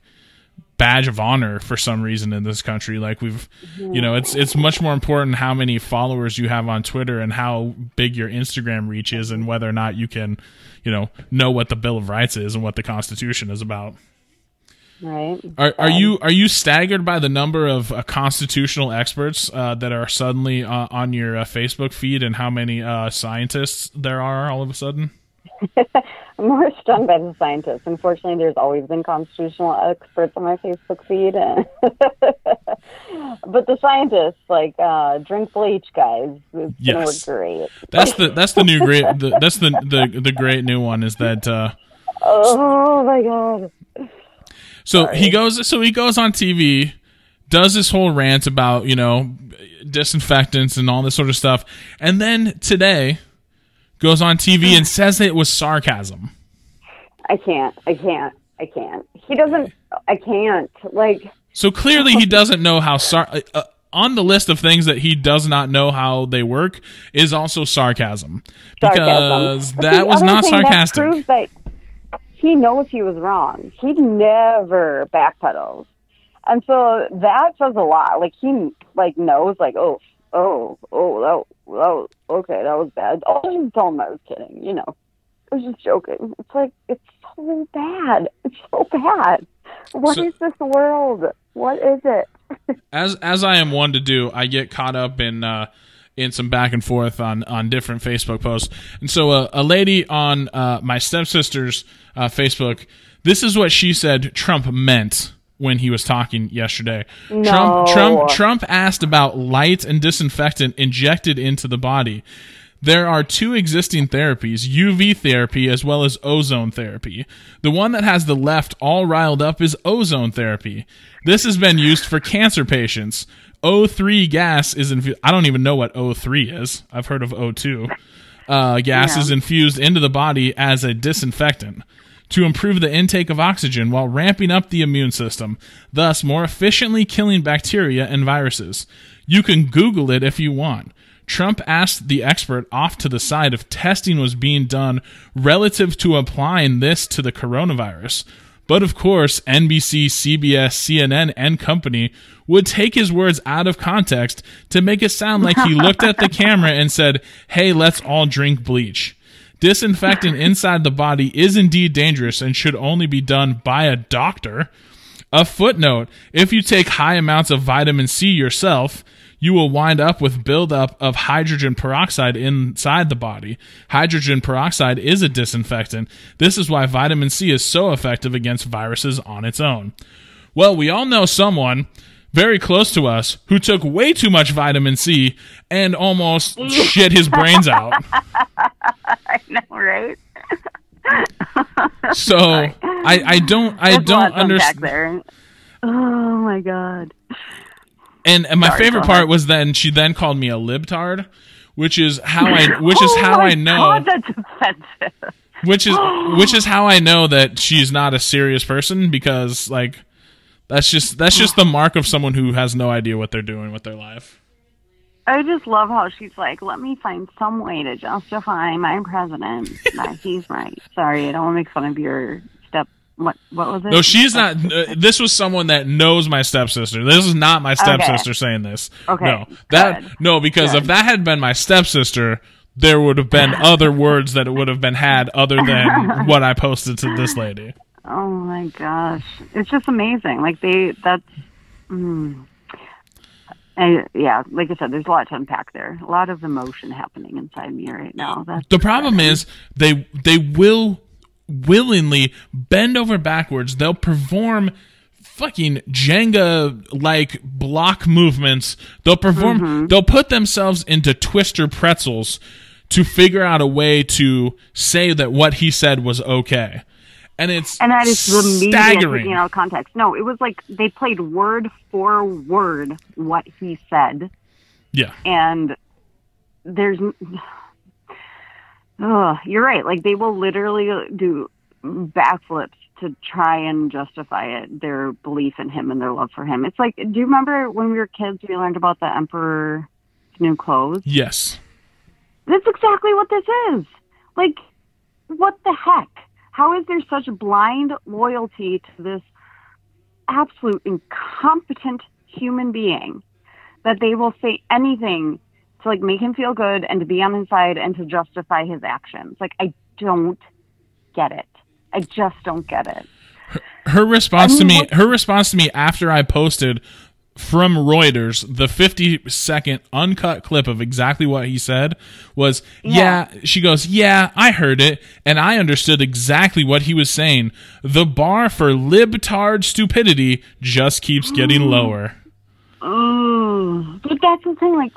badge of honor for some reason in this country. Like we've, you know, it's it's much more important how many followers you have on Twitter and how big your Instagram reach is, and whether or not you can, you know, know what the Bill of Rights is and what the Constitution is about. Right. Are, are you are you staggered by the number of uh, constitutional experts uh, that are suddenly uh, on your uh, Facebook feed and how many uh, scientists there are all of a sudden? I'm more stunned by the scientists. Unfortunately, there's always been constitutional experts on my Facebook feed. but the scientists, like, uh, drink bleach, guys, it's Yes. gonna work great. That's the that's the new great the, that's the, the the great new one is that uh, Oh my god. so he goes so he goes on TV does this whole rant about you know disinfectants and all this sort of stuff and then today goes on TV and says it was sarcasm. I can't. I can't. I can't. He doesn't. I can't. Like. So clearly, he doesn't know how sar. Uh, uh, on the list of things that he does not know how they work is also sarcasm, because sarcasm. that was not sarcastic. That that he knows he was wrong. He never backpedals, and so that says a lot. Like he like knows like oh oh oh that that okay that was bad. Oh, I just told him I was kidding. You know, I was just joking. It's like it's so bad. It's so bad. What So- is this world? What is it? as as I am one to do, I get caught up in uh, in some back and forth on on different Facebook posts, and so uh, a lady on uh, my stepsister's uh, Facebook, this is what she said Trump meant when he was talking yesterday. Trump Trump Trump asked about light and disinfectant injected into the body. There are two existing therapies, UV therapy as well as ozone therapy. The one that has the left all riled up is ozone therapy. This has been used for cancer patients. O3 gas is infused. I don't even know what O3 is. I've heard of O2. Uh, gas Yeah. is infused into the body as a disinfectant to improve the intake of oxygen while ramping up the immune system, thus more efficiently killing bacteria and viruses. You can Google it if you want. Trump asked the expert off to the side if testing was being done relative to applying this to the coronavirus. But of course, NBC, CBS, CNN, and company would take his words out of context to make it sound like he looked at the camera and said, Hey, let's all drink bleach. Disinfecting inside the body is indeed dangerous and should only be done by a doctor. A footnote if you take high amounts of vitamin C yourself, you will wind up with buildup of hydrogen peroxide inside the body. Hydrogen peroxide is a disinfectant. This is why vitamin C is so effective against viruses on its own. Well, we all know someone very close to us who took way too much vitamin C and almost shit his brains out. I know, right? So I, I don't I There's don't understand. Oh my god. And, and my Sorry, favorite part was then she then called me a libtard, which is how I which is Oh how my I know God, that's offensive. which is which is how I know that she's not a serious person because like that's just that's just the mark of someone who has no idea what they're doing with their life. I just love how she's like, let me find some way to justify my president that he's right. Sorry, I don't want to make fun of your step. What what was it? No, she's not. Uh, this was someone that knows my stepsister. This is not my stepsister saying this. Okay, No, that good. no, because if that had been my stepsister, there would have been other words that would have been had other than what I posted to this lady. Oh my gosh, it's just amazing. Like they, that's, mm. I, yeah. Like I said, there's a lot to unpack there. A lot of emotion happening inside me right now. That's The problem is they they will willingly bend over backwards. They'll perform fucking Jenga like block movements. They'll perform Mm-hmm. they'll put themselves into twister pretzels to figure out a way to say that what he said was okay. And it's and that is staggering. out of context. No, it was like they played word for word what he said, yeah. and there's. Ugh, you're right. Like they will literally do backflips to try and justify it, their belief in him and their love for him. It's like, do you remember when we were kids? We learned about the Emperor's new clothes. Yes. That's exactly what this is. Like, what the heck? How is there such blind loyalty to this absolute incompetent human being that they will say anything to like make him feel good and to be on his side and to justify his actions? Like, I don't get it. I just don't get it. her response I to me her response to me after i posted from reuters the 50 second uncut clip of exactly what he said was yeah. Yeah. she goes yeah i heard it and i understood exactly what he was saying the bar for libtard stupidity just keeps getting mm. lower Ooh, but that's the thing. Like,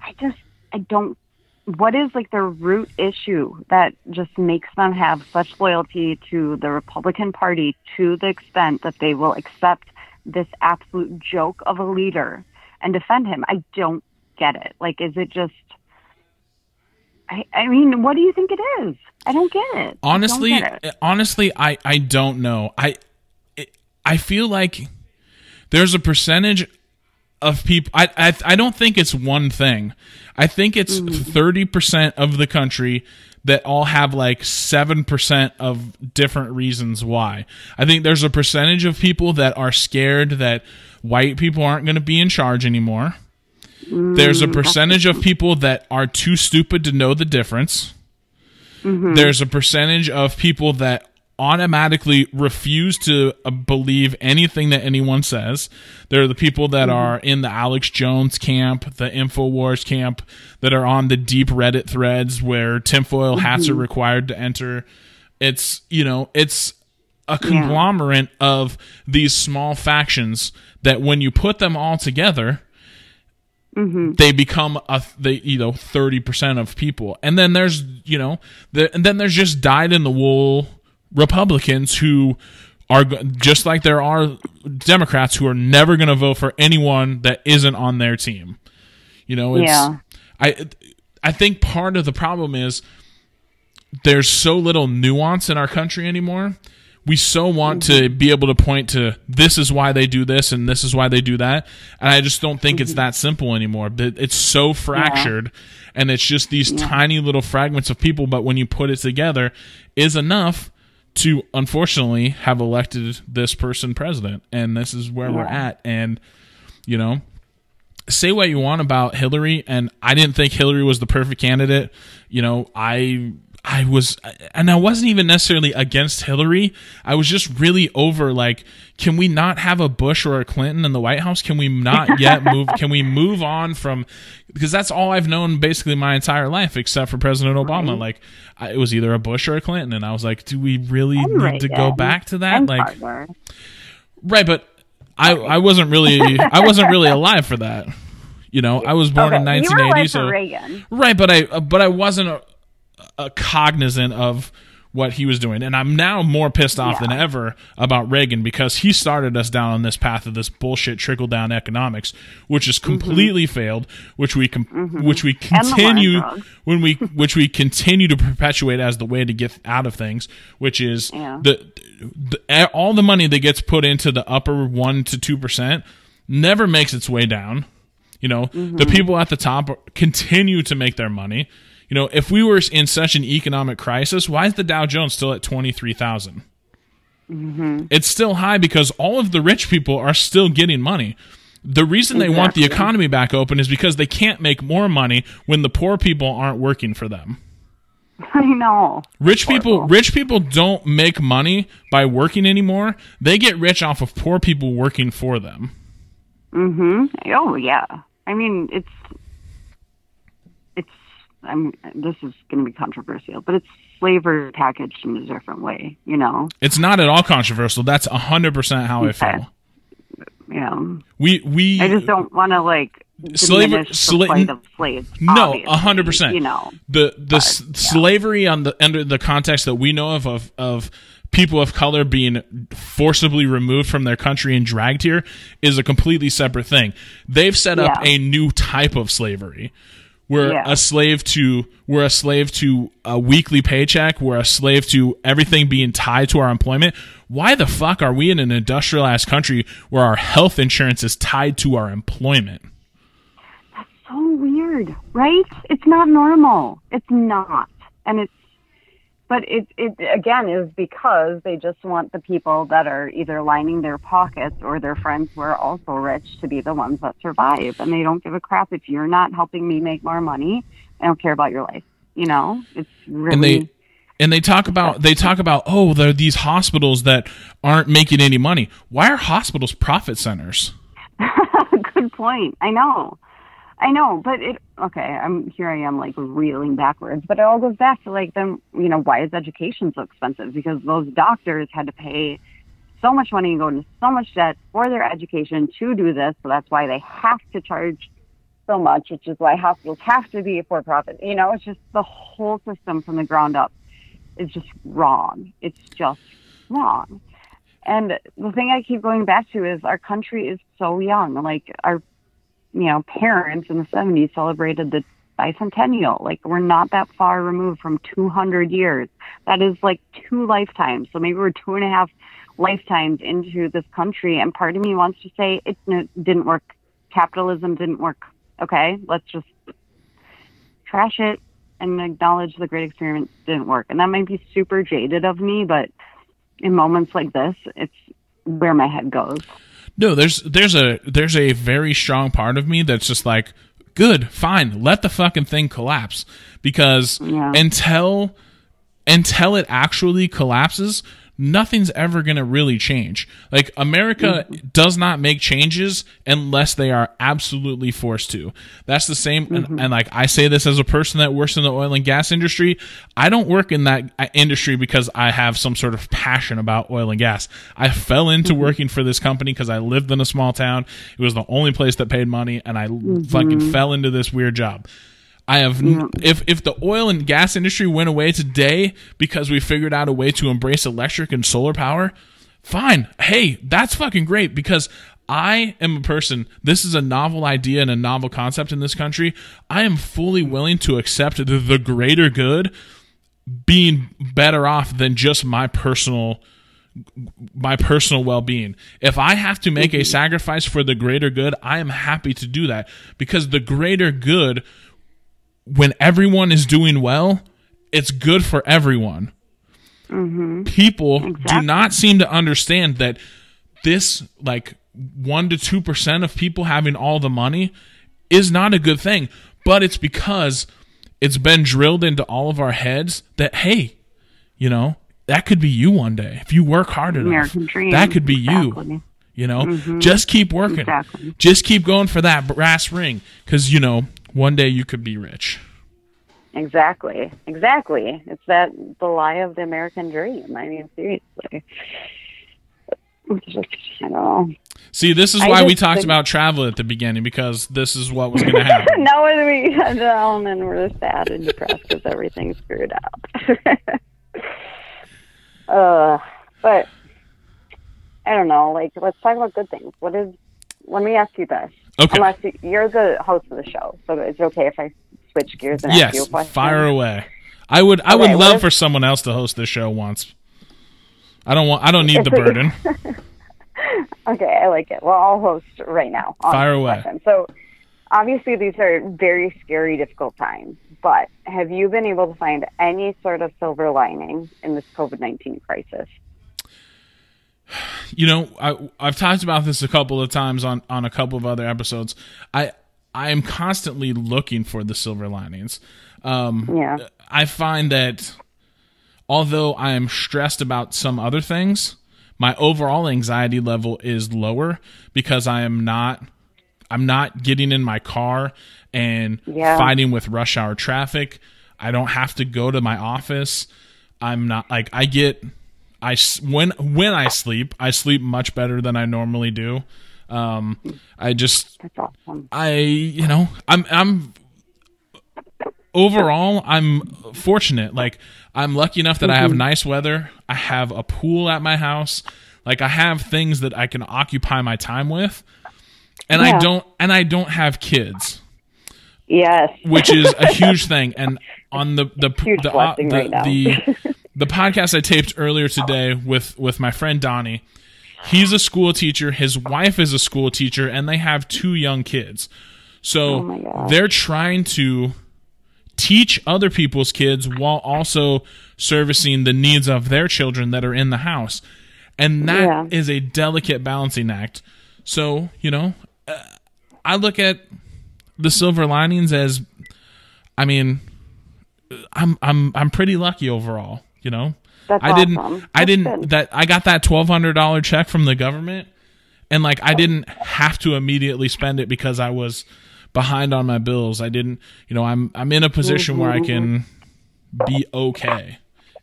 I just, I don't. What is like the root issue that just makes them have such loyalty to the Republican Party to the extent that they will accept this absolute joke of a leader and defend him? I don't get it. Like, is it just? I, I mean, what do you think it is? I don't get it. I honestly get it. honestly i i don't know i it- i feel like there's a percentage of people I, I i don't think it's one thing i think it's mm. 30% of the country that all have like 7% of different reasons why. I think there's a percentage of people that are scared that white people aren't going to be in charge anymore. There's a mm, percentage of people that are too stupid to know the difference. Mm-hmm. There's a percentage of people that automatically refuse to uh, believe anything that anyone says. There are the people that mm-hmm. are in the Alex Jones camp, the InfoWars camp, that are on the deep Reddit threads where tinfoil hats are mm-hmm. required to enter. It's, you know, it's a conglomerate of these small factions that when you put them all together, mm-hmm. they become a they you know 30% of people. And then there's you know the, and then there's just dyed in the wool republicans who are just like there are democrats who are never going to vote for anyone that isn't on their team you know it's Yeah. i i think part of the problem is there's so little nuance in our country anymore. We so want to mm-hmm. be able to point to this is why they do this and this is why they do that. And I just don't think it's mm-hmm. that simple anymore. It's so fractured and it's just these tiny little fragments of people. But when you put it together, is enough to unfortunately have elected this person president. And this is where we're at. And, you know, say what you want about Hillary, and I didn't think Hillary was the perfect candidate. You know, I I was, and I wasn't even necessarily against Hillary. I was just really over like, can we not have a Bush or a Clinton in the White House? Can we not yet move? Can we move on from? Because that's all I've known basically my entire life, except for President Obama. Like, I, it was either a Bush or a Clinton, and I was like, do we really And need to go back to that? And like, Carter. Right, but I I wasn't really I wasn't really alive for that. You know, I was born Okay, in you were 1980, alive so Reagan. right, but I but I wasn't a, a cognizant of what he was doing, and I'm now more pissed off than ever about Reagan because he started us down on this path of this bullshit trickle down economics, which has completely failed, which we com- which we Mm-hmm. War on continue when we which we continue to perpetuate as the way to get out of things, which is Yeah. the, the all the money that gets put into the upper one to two percent never makes its way down. You know, Mm-hmm. the people at the top continue to make their money. You know, if we were in such an economic crisis, why is the Dow Jones still at 23,000? Mm-hmm. It's still high because all of the rich people are still getting money. The reason they want the economy back open is because they can't make more money when the poor people aren't working for them. I know. Rich people rich people don't make money by working anymore. They get rich off of poor people working for them. Mm hmm Oh yeah. I mean, it's. I'm. This is going to be controversial, but it's slavery packaged in a different way. You know. It's not at all controversial. That's 100% how I feel. Yeah. We we I just don't want to like Slaver- diminish the sla- of slaves. No, a hundred percent. You know. the the s- slavery on the under the context that we know of of of people of color being forcibly removed from their country and dragged here is a completely separate thing. They've set up Yeah. a new type of slavery. We're Yeah. a slave to we're a slave to a weekly paycheck. We're a slave to everything being tied to our employment. Why the fuck are we in an industrialized country where our health insurance is tied to our employment? That's so weird, right? It's not normal. It's not, and it's. But it it again is because they just want the people that are either lining their pockets or their friends who are also rich to be the ones that survive, and they don't give a crap if you're not helping me make more money. I don't care about your life. You know, it's really. and they and they talk about they talk about oh there are these hospitals that aren't making any money why are hospitals profit centers Good point. I know. I know, but it okay, I'm here I am like reeling backwards. But it all goes back to like them you know, why is education so expensive? Because those doctors had to pay so much money and go into so much debt for their education to do this, so that's why they have to charge so much, which is why hospitals have to be for profit. You know, it's just the whole system from the ground up is just wrong. It's just wrong. And the thing I keep going back to is our country is so young. Like our, you know, parents in the 70s celebrated the bicentennial. Like we're not that far removed from 200 years. That is like two lifetimes. So maybe we're two and a half lifetimes into this country, and part of me wants to say it didn't work. Capitalism didn't work. Okay, let's just trash it and acknowledge the great experiment didn't work. And that might be super jaded of me, but in moments like this, it's where my head goes. No, there's there's a there's a very strong part of me that's just like, good, fine, let the fucking thing collapse because yeah. until until it actually collapses, nothing's ever going to really change. Like America mm-hmm. does not make changes unless they are absolutely forced to. That's the same. Mm-hmm. And, and, like I say this as a person that works in the oil and gas industry, I don't work in that uh, industry because I have some sort of passion about oil and gas. I fell into mm-hmm. working for this company because I lived in a small town. It was the only place that paid money, and I fucking mm-hmm. fell into this weird job. I have if if the oil and gas industry went away today because we figured out a way to embrace electric and solar power, fine. Hey, that's fucking great because I am a person, this is a novel idea and a novel concept in this country. I am fully willing to accept the, the greater good being better off than just my personal my personal well-being. If I have to make a mm-hmm. sacrifice for the greater good, I am happy to do that because the greater good when everyone is doing well, it's good for everyone. Mm-hmm. People exactly. do not seem to understand that this, like, 1% to 2% of people having all the money is not a good thing. But it's because it's been drilled into all of our heads that, hey, you know, that could be you one day. If you work hard enough, that could be exactly. you. You know, mm-hmm. just keep working. Exactly. Just keep going for that brass ring because, you know, one day you could be rich. Exactly. Exactly. It's that the lie of the American dream. I mean, seriously. Just, I don't know. See, this is why we talked think... about travel at the beginning because this is what was going to happen. now we get down and we're sad and depressed because everything's screwed up. uh, but I don't know. Like, let's talk about good things. What is? Let me ask you this. Okay. Unless you, are the host of the show, so it's okay if I switch gears and yes, ask you a question? fire away. I would I okay, would love if, for someone else to host this show once. I don't want I don't need the burden. okay, I like it. Well, I'll host right now. Fire away. Question. So, obviously, these are very scary, difficult times. But have you been able to find any sort of silver lining in this COVID nineteen crisis? You know, I I've talked about this a couple of times on on a couple of other episodes. I I am constantly looking for the silver linings. Um, yeah. I find that although I am stressed about some other things, my overall anxiety level is lower because I am not I'm not getting in my car and yeah. fighting with rush hour traffic. I don't have to go to my office. I'm not like I get I when when I sleep, I sleep much better than I normally do. Um, I just, awesome. I, you know, I'm, I'm overall, I'm fortunate. Like, I'm lucky enough that mm-hmm. I have mm-hmm. nice weather. I have a pool at my house. Like, I have things that I can occupy my time with, and yeah. I don't, and I don't have kids. Yes, which is a huge thing. And on the the the, the, right the, the podcast I taped earlier today with with my friend Donnie He's a school teacher. His wife is a school teacher, and they have two young kids. So oh they're trying to teach other people's kids while also servicing the needs of their children that are in the house. And that yeah. is a delicate balancing act. So, you know, uh, I look at the silver linings as I mean, I'm I'm I'm pretty lucky overall, you know. That's I didn't. Awesome. I didn't. Good. That I got that twelve hundred dollar check from the government, and like I didn't have to immediately spend it because I was behind on my bills. I didn't. You know, I'm I'm in a position mm-hmm. where I mm-hmm. can be okay,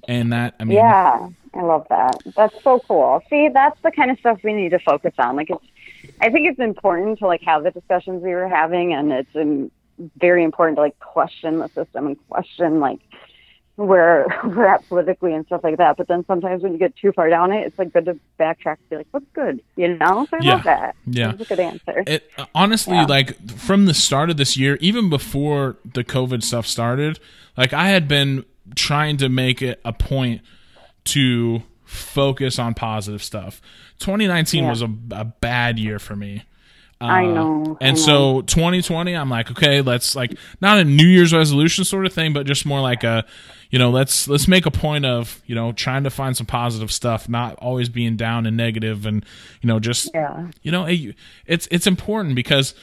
and that I mean. Yeah, I love that. That's so cool. See, that's the kind of stuff we need to focus on. Like it's. I think it's important to like have the discussions we were having, and it's um, very important to like question the system and question like where we're at politically and stuff like that. But then sometimes when you get too far down it, it's like good to backtrack and be like, what's good? You know? So I Yeah. love that. Yeah. That's a good answer. It honestly, Yeah. like from the start of this year, even before the COVID stuff started, like I had been trying to make it a point to focus on positive stuff. 2019 Yeah. was a, a bad year for me. I Uh, know. I And know. so 2020, I'm like, okay, let's like not a New Year's resolution sort of thing, but just more like a, you know, let's let's make a point of you know trying to find some positive stuff, not always being down and negative, and you know just Yeah. you know it- it's it's important because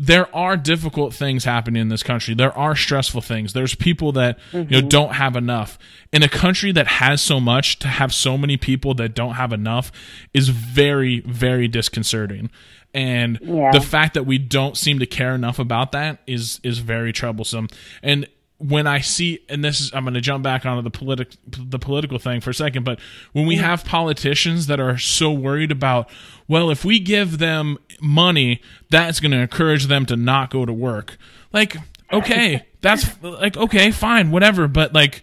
there are difficult things happening in this country. There are stressful things. There's people that you know mm-hmm. don't have enough. In a country that has so much, to have so many people that don't have enough is very very disconcerting. And Yeah. the fact that we don't seem to care enough about that is is very troublesome. And when I see, and this is, I'm going to jump back onto the politic, the political thing for a second, but when we have politicians that are so worried about, well, if we give them money, that's going to encourage them to not go to work. Like, okay, that's like, okay, fine, whatever, but like,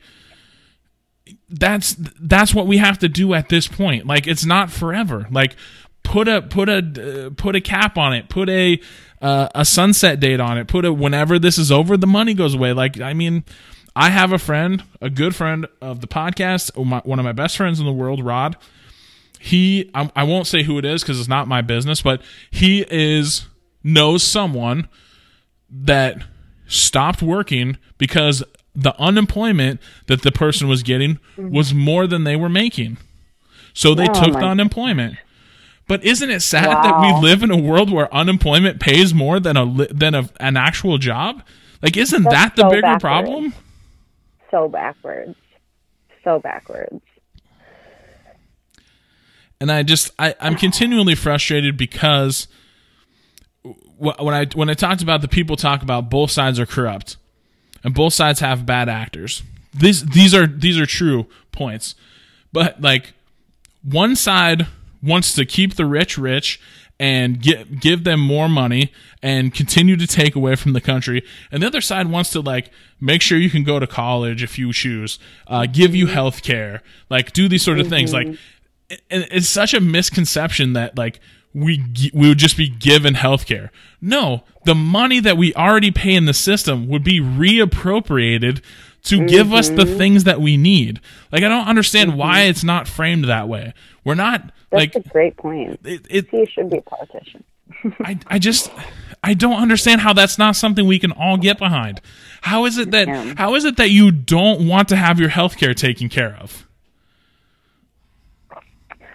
that's that's what we have to do at this point. Like it's not forever. Like put a put a uh, put a cap on it. Put a uh, a sunset date on it. Put a whenever this is over, the money goes away. Like I mean, I have a friend, a good friend of the podcast, my, one of my best friends in the world, Rod. He I, I won't say who it is because it's not my business, but he is knows someone that stopped working because the unemployment that the person was getting was more than they were making. So they Oh took the unemployment. But isn't it sad that we live in a world where unemployment pays more than a than a, an actual job? Like isn't That's that the so bigger backwards. problem? So backwards. So backwards. and I just I, I'm continually frustrated because when I when I talked about the people talk about both sides are corrupt and both sides have bad actors. These these are these are true points, but like one side wants to keep the rich rich and give give them more money and continue to take away from the country, and the other side wants to like make sure you can go to college if you choose, uh, give you mm-hmm. health care, like do these sort of things, like mm-hmm. and it's such a misconception that like we we would just be given healthcare. No, the money that we already pay in the system would be reappropriated to give us the mm-hmm. things that we need. Like I don't understand why it's not framed that way. We're not That's like a great point. it, it He should be a politician. I, I just I don't understand how that's not something we can all get behind. How is it that Yeah. how is it that you don't want to have your health care taken care of?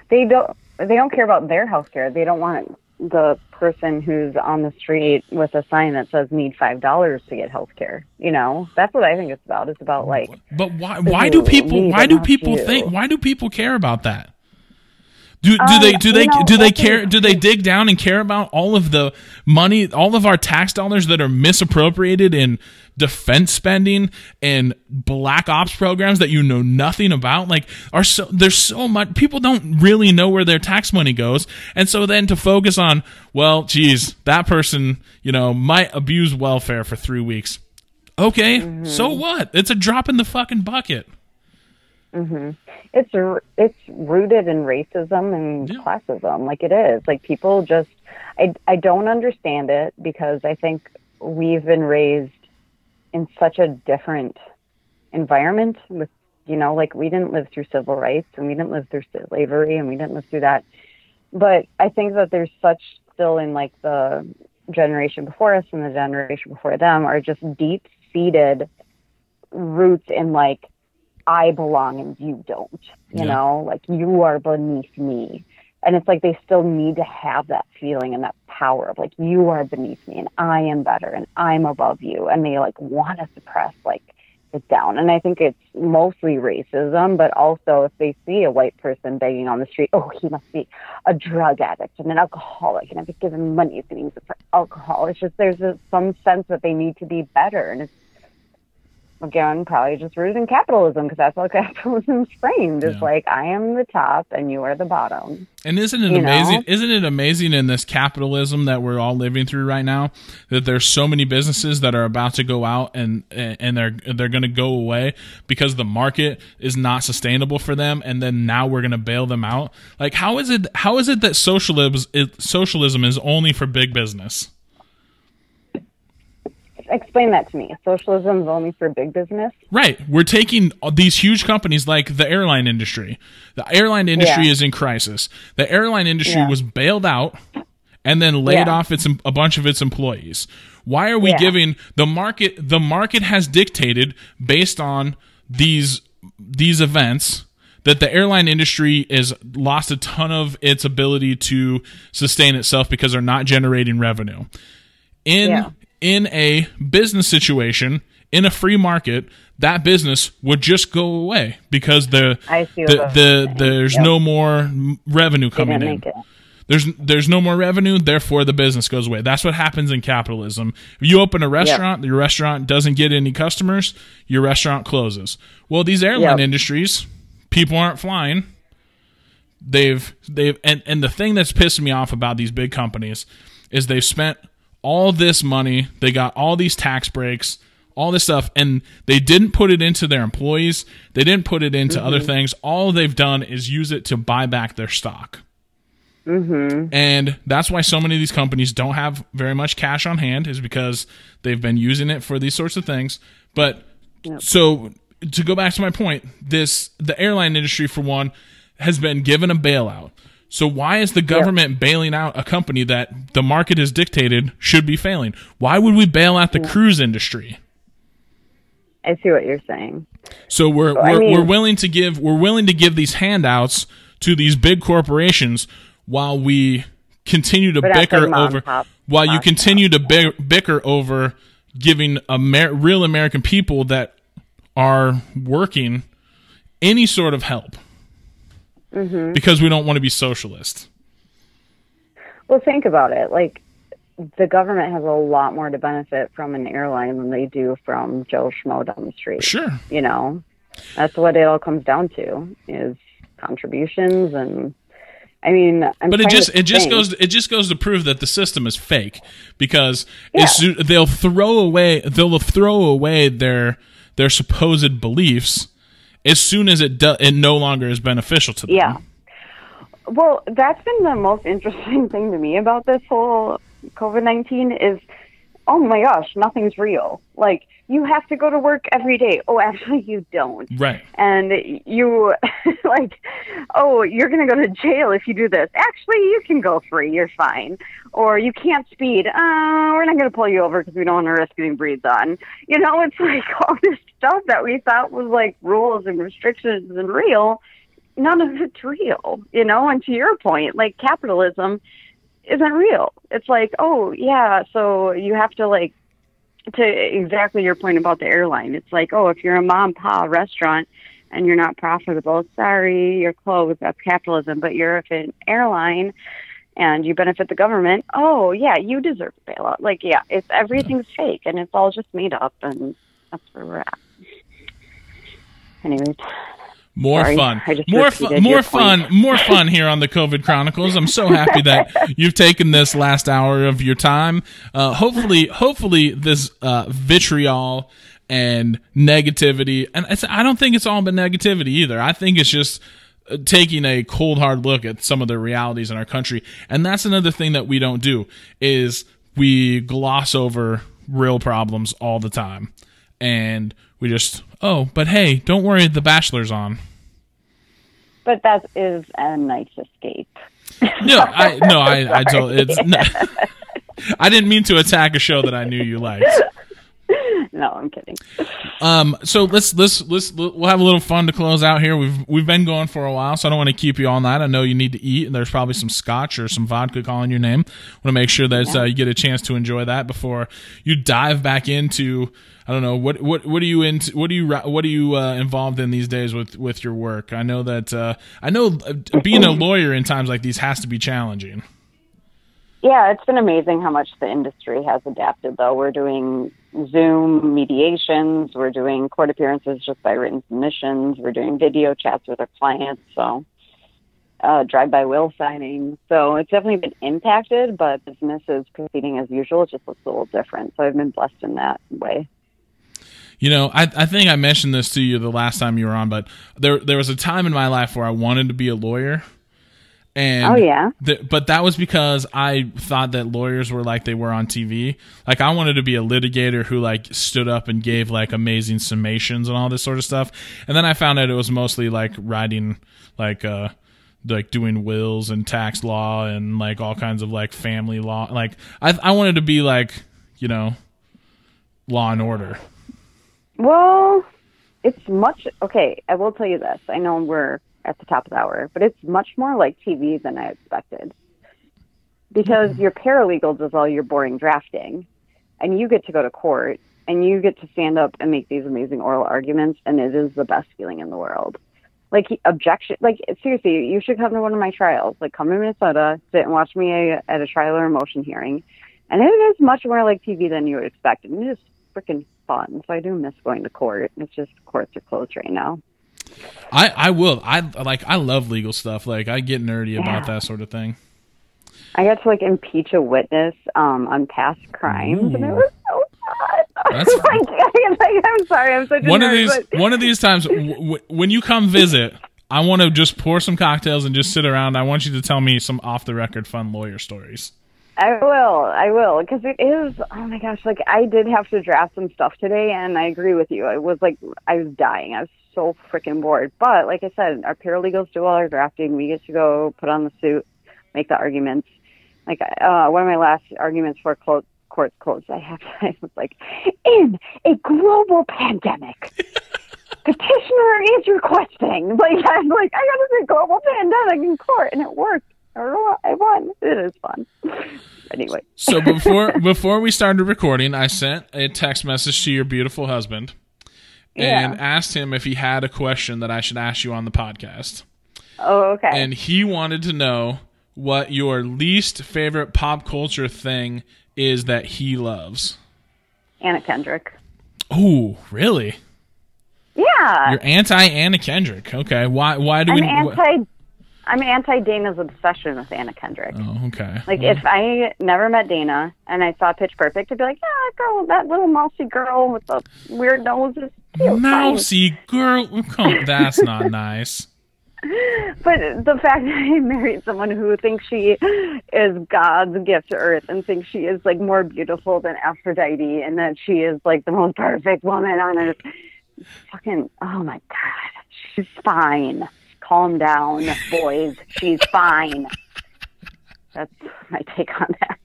They don't. They don't care about their health care. They don't want the person who's on the street with a sign that says "need five dollars to get health care." You know, that's what I think it's about. It's about like But why why do people why do people think why do people care about that? Do, do Um, they do they know, do they care do they dig down and care about all of the money all of our tax dollars that are misappropriated in defense spending and black ops programs that you know nothing about? Like are so there's so much people don't really know where their tax money goes. And so then to focus on well geez that person you know might abuse welfare for 3 weeks. Okay so Mm-hmm. what? It's a drop in the fucking bucket Mm-hmm. it's r- it's rooted in racism and Yeah. classism like it is. Like people just I, I don't understand it because i think we've been raised in such a different environment with you know like we didn't live through civil rights and we didn't live through slavery and we didn't live through that. But i think that there's such still in like the generation before us and the generation before them are just deep seated roots in like I belong and you don't. You Yeah. know, like you are beneath me. And it's like they still need to have that feeling and that power of like you are beneath me and I am better and I'm above you. And they like want to suppress like it down. And I think it's mostly racism, but also if they see a white person begging on the street, oh, he must be a drug addict and an alcoholic, and if it's given money, he's going to use it for alcohol. It's just there's a, some sense that they need to be better, and it's again, probably just rooted in capitalism because that's how capitalism's framed. It's Yeah. like I am the top and you are the bottom. And isn't it You amazing? know? Isn't it amazing in this capitalism that we're all living through right now that there's so many businesses that are about to go out and and they're they're going to go away because the market is not sustainable for them, and then now we're going to bail them out. Like how is it? How is it that socialism it, socialism is only for big business? Explain that to me. Socialism is only for big business. Right. We're taking these huge companies like the airline industry. The airline industry Yeah. is in crisis. The airline industry Yeah. was bailed out and then laid Yeah. off its a bunch of its employees. Why are we giving the market the market has dictated based on these these events that the airline industry has lost a ton of its ability to sustain itself because they're not generating revenue in Yeah. In a business situation in a free market that business would just go away because the I see what the, the there's Yep. no more revenue coming in. there's there's no more revenue therefore the business goes away. That's what happens in capitalism. If you open a restaurant your restaurant doesn't get any customers your restaurant closes. Well these airline Yep. industries people aren't flying. They've they've and, and the thing that's pissing me off about these big companies is they've spent all this money they got all these tax breaks all this stuff and they didn't put it into their employees. They didn't put it into other things. All they've done is use it to buy back their stock. Mm-hmm. and that's why so many of these companies don't have very much cash on hand is because they've been using it for these sorts of things. But so to go back to my point this the airline industry for one has been given a bailout so why is the government bailing out a company that the market has dictated should be failing? Why would we bail out the cruise industry? I see what you're saying. so we're I we're, mean- we're willing to give we're willing to give these handouts to these big corporations while we continue to bicker over pop- while you pop continue to bicker over giving Amer- real American people that are working any sort of help Mm-hmm. because we don't want to be socialist. Well, think about it. Like, the government has a lot more to benefit from an airline than they do from Joe Schmo down the street. Sure. You know, that's what it all comes down to is contributions and. I mean, I'm but it just it just goes it just goes to prove that the system is fake because Yeah. they'll throw away they'll throw away their their supposed beliefs as soon as it do, it no longer is beneficial to them. Yeah. Well, that's been the most interesting thing to me about this whole COVID 19 is, oh my gosh, nothing's real. Like, you have to go to work every day. Oh, actually, you don't. Right. And you, like, oh, you're going to go to jail if you do this. Actually, you can go free. You're fine. Or you can't speed. Uh, we're not going to pull you over because we don't want to risk getting breathed on. You know, it's like all this stuff that we thought was like rules and restrictions and real none of it's real, you know? And to your point, like capitalism isn't real. It's like, oh, yeah, so you have to like to exactly your point about the airline. It's like, oh, if you're a mom pa restaurant and you're not profitable, sorry, you're closed. That's capitalism. But you're if an airline and you benefit the government, oh yeah, you deserve a bailout. Like, yeah, it's everything's fake and it's all just made up and that's where we're at. Anyways. More Sorry, fun. More fun. More fun. More fun here on the COVID Chronicles. I'm so happy that you've taken this last hour of your time. Uh, hopefully, hopefully this uh, vitriol and negativity, and it's, I don't think it's all but negativity either. I think it's just uh, taking a cold hard look at some of the realities in our country, and that's another thing that we don't do is we gloss over real problems all the time, and we just oh, but hey, don't worry, The Bachelor's on. But that is a nice escape. No, I no, I I told it's. No, I didn't mean to attack a show that I knew you liked. No, I'm kidding. Um, so let's let's let's we'll have a little fun to close out here. We've we've been going for a while, so I don't want to keep you all night. I know you need to eat, and there's probably some scotch or some vodka calling your name. Want to make sure that uh, you get a chance to enjoy that before you dive back into. I don't know what what what are you into? What are you what are you uh, involved in these days with with your work? I know that uh, I know uh, being a lawyer in times like these has to be challenging. Yeah, it's been amazing how much the industry has adapted, though. We're doing Zoom mediations. We're doing court appearances just by written submissions. We're doing video chats with our clients. So, uh, drive-by will signing. So it's definitely been impacted, but business is proceeding as usual. It just looks a little different. So I've been blessed in that way. You know, I, I think I mentioned this to you the last time you were on, but there there was a time in my life where I wanted to be a lawyer. And Oh, yeah? th- but that was because I thought that lawyers were like they were on TV. Like I wanted to be a litigator who like stood up and gave like amazing summations and all this sort of stuff. And then I found out it was mostly like writing like uh like doing wills and tax law and like all kinds of like family law. Like I I wanted to be like, you know, law and order. Well, it's much okay. I will tell you this. I know we're at the top of the hour, but it's much more like TV than I expected. Because mm-hmm. your paralegal does all your boring drafting, and you get to go to court, and you get to stand up and make these amazing oral arguments, and it is the best feeling in the world. Like objection, like seriously, you should come to one of my trials. Like come to Minnesota, sit and watch me at a trial or a motion hearing, and it is much more like TV than you would expect, and it is freaking fun. So I do miss going to court. It's just courts are closed right now. I I will. I like I love legal stuff. Like I get nerdy about Yeah. that sort of thing. I got to like impeach a witness um, on past crimes, and it was so fun. That's- like, I'm, like, I'm sorry, I'm such a One of these but- one of these times w- w- when you come visit, I want to just pour some cocktails and just sit around. I want you to tell me some off the record fun lawyer stories. I will, I will, because it is. Oh my gosh, like I did have to draft some stuff today, and I agree with you. I was like, I was dying. I was so freaking bored. But like I said, our paralegals do all our drafting. We get to go put on the suit, make the arguments. Like uh, one of my last arguments for clo- courts closed, I have to, I was like, in a global pandemic. Petitioner is requesting. Like I'm like, I got to say global pandemic in court, and it worked. I won. It is fun. Anyway. So before before we started recording, I sent a text message to your beautiful husband and Yeah. asked him if he had a question that I should ask you on the podcast. Oh, okay. And he wanted to know what your least favorite pop culture thing is that he loves. Anna Kendrick. Oh, really? Yeah. You're anti Anna Kendrick. Okay. Why why do I'm we anti. I'm anti Dana's obsession with Anna Kendrick. Oh, okay. Like Well, if I never met Dana and I saw Pitch Perfect, I'd be like, yeah, girl, that little mousy girl with the weird nose is cute. fine." mousy girl, come, that's not nice. But the fact that I married someone who thinks she is God's gift to Earth and thinks she is like more beautiful than Aphrodite and that she is like the most perfect woman on earth, fucking oh my god, she's fine. Calm down, boys. She's fine. That's my take on that.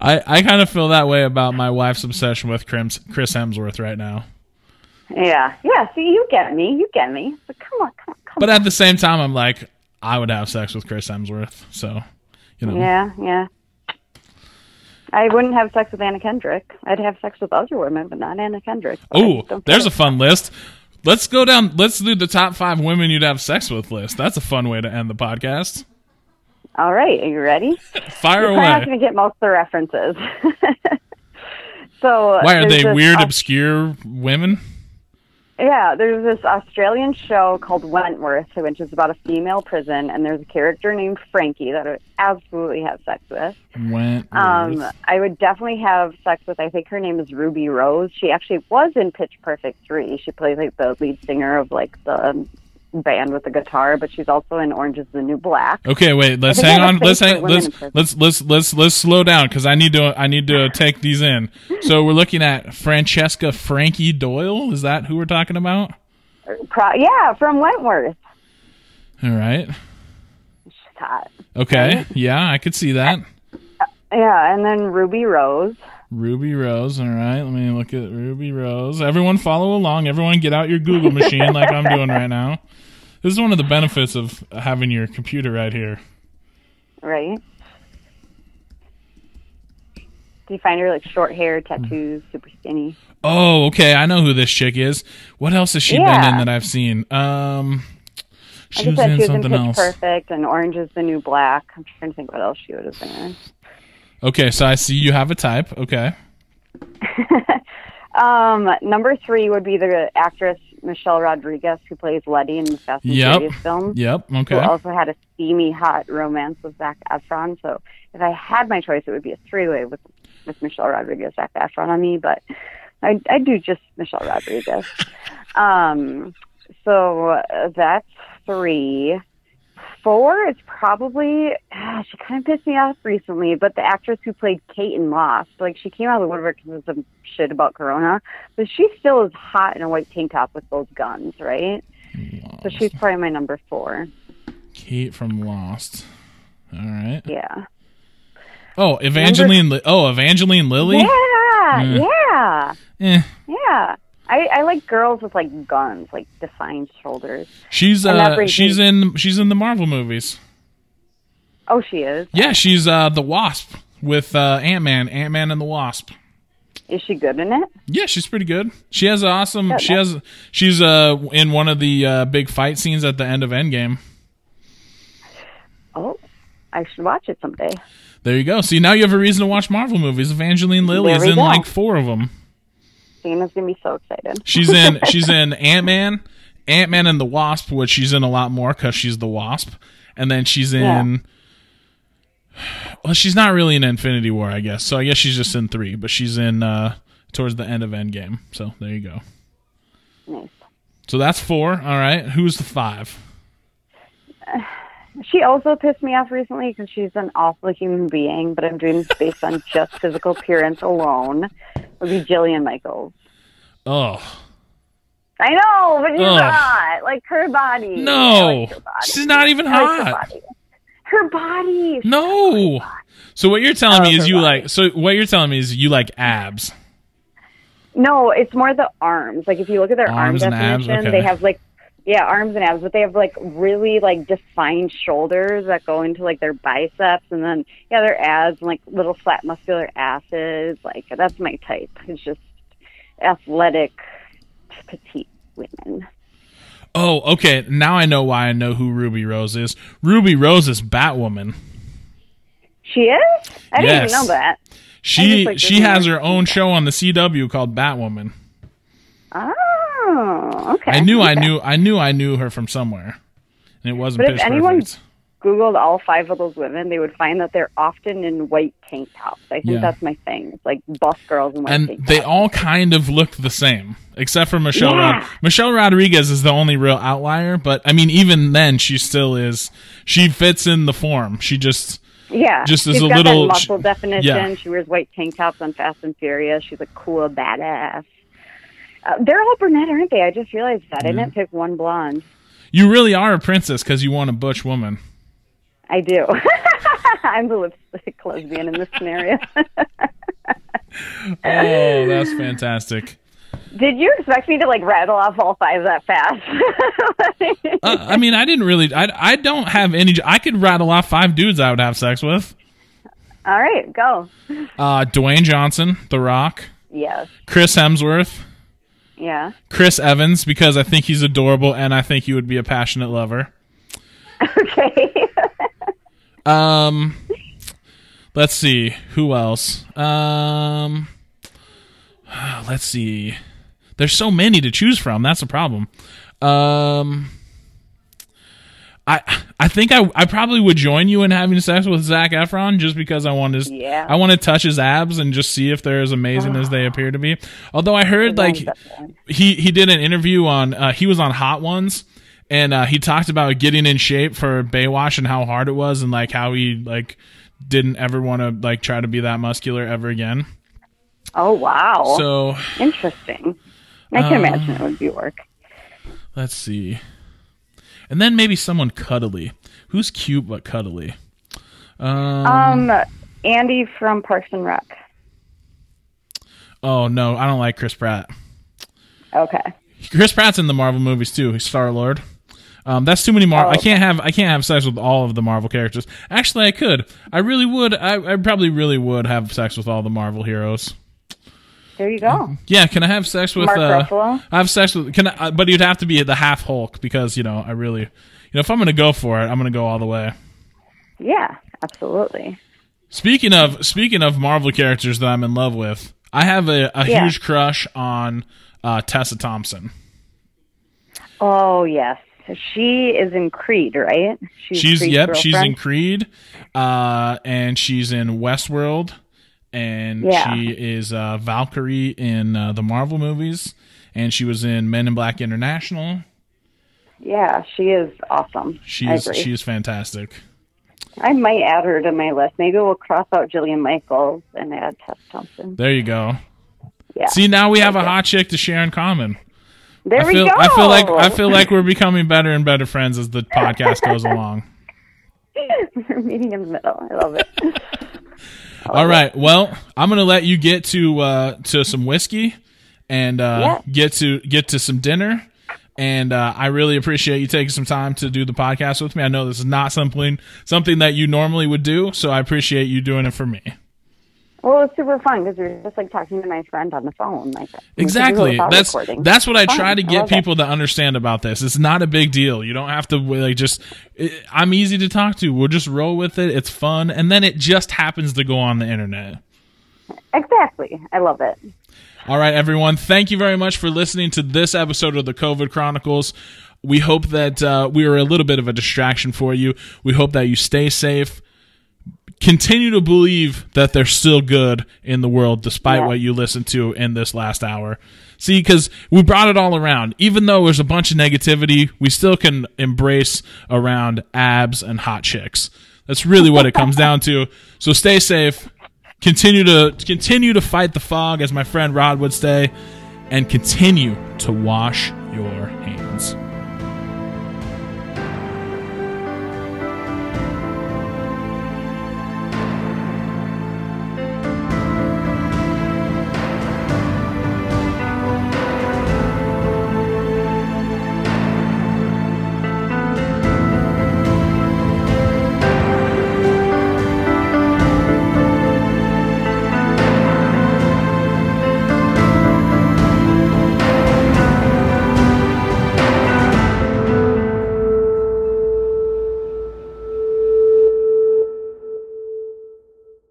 I, I kind of feel that way about my wife's obsession with Chris, Hemsworth right now. Yeah, yeah. See, you get me. You get me. But come on, come on, come But at the same time, I'm like, I would have sex with Chris Hemsworth. So, you know. Yeah, yeah. I wouldn't have sex with Anna Kendrick. I'd have sex with other women, but not Anna Kendrick. Oh, there's a fun list. Let's go down. Let's do the top five women you'd have sex with list. That's a fun way to end the podcast. All right, are you ready? Fire You're probably not going to get most of the references. so Why are they weird, obscure women? Yeah, there's this Australian show called Wentworth, which is about a female prison, and there's a character named Frankie that I would absolutely have sex with. Went. Um, I would definitely have sex with. I think her name is Ruby Rose. She actually was in Pitch Perfect three. She plays like the lead singer of like the band with the guitar, but she's also in Orange Is the New Black. Okay, wait. Let's hang on. Let's hang. Let's let's let's let's let's slow down because I need to I need to take these in. So we're looking at Francesca Frankie Doyle. Is that who we're talking about? Pro- yeah, from Wentworth. All right. She's hot. Okay. Yeah, I could see that. Uh, yeah, and then Ruby Rose. Ruby Rose. All right. Let me look at Ruby Rose. Everyone follow along. Everyone get out your Google machine like I'm doing right now. This is one of the benefits of having your computer right here. right? Do you find her like short hair, tattoos, super skinny? Oh, okay. I know who this chick is. What else has she been in that I've seen? Um, she was said, in she was in something Pitch else. Perfect and Orange is the New Black. I'm trying to think what else she would have been in. Okay, so I see you have a type. Okay. um, number three would be the actress Michelle Rodriguez, who plays Letty in the Fast and Yep. Furious film. Yep. Who Okay. also had a steamy, hot romance with Zac Efron. So if I had my choice, it would be a three-way with with Michelle Rodriguez, Zac Efron on me. But I I do just Michelle Rodriguez. um, so uh, that's three. Four is probably ah, she kind of pissed me off recently, but the actress who played Kate in Lost, like she came out of the woodwork because of some shit about Corona, but she still is hot in a white tank top with those guns, right? So she's probably my number four. Kate from Lost. All right. Yeah. Oh, Evangeline. Li- oh, Evangeline Lilly. Yeah, Mm. yeah, Eh. yeah. I, I like girls with like guns, like defined shoulders. She's uh she's me- in she's in the Marvel movies. Oh, she is. Yeah, she's uh the Wasp with uh Ant Man, Ant Man and the Wasp. Is she good in it? Yeah, she's pretty good. She has an awesome. She has. She's uh in one of the uh, big fight scenes at the end of Endgame. Oh, I should watch it someday. There you go. See, now you have a reason to watch Marvel movies. Evangeline Lilly There is in go. like four of them. Dana's gonna be so excited. She's in. she's in Ant Man, Ant Man and the Wasp, which she's in a lot more because she's the Wasp, and then she's in. Well, she's not really in Infinity War, I guess. So I guess she's just in three, but she's in uh towards the end of Endgame. So there you go. Nice. So that's four. All right. Who's the five? She also pissed me off recently because she's an awful human being, but I'm doing this based on just physical appearance alone. Would be Jillian Michaels. Oh I know, but she's Ugh. not like her body. No, like her body. she's not even I like her hot. body. Her body. No. So what you're telling me is you body. like. So what you're telling me is you like abs. No, it's more the arms. Like if you look at their Arms arm definition, okay. they have like yeah, arms and abs, but they have like really like defined shoulders that go into like their biceps and then yeah, their abs and like little flat muscular asses. Like that's my type. It's just athletic petite women. Oh, okay. Now I know why I know who Ruby Rose is. Ruby Rose is Batwoman. She is? I didn't even know that. She just, like, she has her own show on the CW called Batwoman. Ah. Oh, okay. I knew I knew I knew I knew her from somewhere, and it wasn't But if anyone- Perfect. Googled all five of those women, they would find that they're often in white tank tops. I think Yeah. that's my thing. It's like buff girls in white And they tops. all kind of look the same, except for Michelle. Yeah. Rod- Michelle Rodriguez is the only real outlier, but I mean, even then, she still is. She fits in the form. She just Yeah, Just as she's a got little- that muscle definition. yeah. She wears white tank tops on Fast and Furious. She's a cool badass. Uh, they're all brunette, aren't they? I just realized that. I didn't pick one blonde. you really are a princess because you want a butch woman. I do. I'm the lipstick lesbian in this scenario. Oh, that's fantastic. Did you expect me to like rattle off all five that fast? Uh, I mean, I didn't really. I I don't have any. I could rattle off five dudes I would have sex with. all right, go. Uh, Dwayne Johnson, The Rock, Yes. Chris Hemsworth, Yeah. Chris Evans because I think he's adorable and I think he would be a passionate lover. Okay. Um, let's see who else. Um, let's see. There's so many to choose from. That's a problem. Um, I I think I I probably would join you in having sex with Zac Efron just because I want his Yeah. I want to touch his abs and just see if they're as amazing as they appear to be. Although I heard like he he did an interview on uh, he was on Hot Ones and uh, he talked about getting in shape for Baywatch and how hard it was and like how he like didn't ever want to like try to be that muscular ever again. oh wow. So Interesting. I can imagine it would be work. let's see, and then maybe someone cuddly. Who's cute but cuddly? Um, Andy from Parks and Rec. Oh no, I don't like Chris Pratt. Okay. Chris Pratt's in the Marvel movies too. He's Star Lord. Um, that's too many Marvel. Oh, I can't have I can't have sex with all of the Marvel characters. Actually, I could. I really would. I, I probably really would have sex with all the Marvel heroes. There you go. Yeah, can I have sex with? Mark uh, Ruffalo? I have sex with. Can I? uh, But you'd have to be the half Hulk because you know I really, you know, if I'm gonna go for it, I'm gonna go all the way. Yeah, absolutely. Speaking of speaking of Marvel characters that I'm in love with, I have a, a Yeah. huge crush on uh, Tessa Thompson. Oh yes, she is in Creed, right? She's Creed's yep, she's in girlfriend? Creed, uh, and she's in Westworld, and Yeah. she is uh, Valkyrie in uh, the Marvel movies, and she was in Men in Black International. Yeah, she is awesome. I She's agree. she's fantastic. I might add her to my list. Maybe we'll cross out Jillian Michaels and add Tess Thompson. There you go. Yeah. See, now we have a hot chick to share in common. there I we go. I feel like I feel like we're becoming better and better friends as the podcast goes along. we're meeting in the middle. I love it. All right. Well, I'm gonna let you get to uh, to some whiskey and uh, Yeah. get to get to some dinner. And uh, I really appreciate you taking some time to do the podcast with me. I know this is not something something that you normally would do, so I appreciate you doing it for me. Well, it's super fun because you're just like talking to my friend on the phone. Like we can do it Exactly. That's recording. that's what I Fun. try to get it. people to understand about this. It's not a big deal. You don't have to like just. It, I'm easy to talk to. We'll just roll with it. It's fun, and then it just happens to go on the internet. Exactly. I love it. All right, everyone. Thank you very much for listening to this episode of the COVID Chronicles. We hope that uh, we were a little bit of a distraction for you. We hope that you stay safe. Continue to believe that they're still good in the world despite Yeah. what you listened to in this last hour. See, because we brought it all around. Even though there's a bunch of negativity, we still can embrace around abs and hot chicks. That's really what it comes down to. So stay safe continue to continue to fight the fog as my friend Rod would say and continue to wash your hands.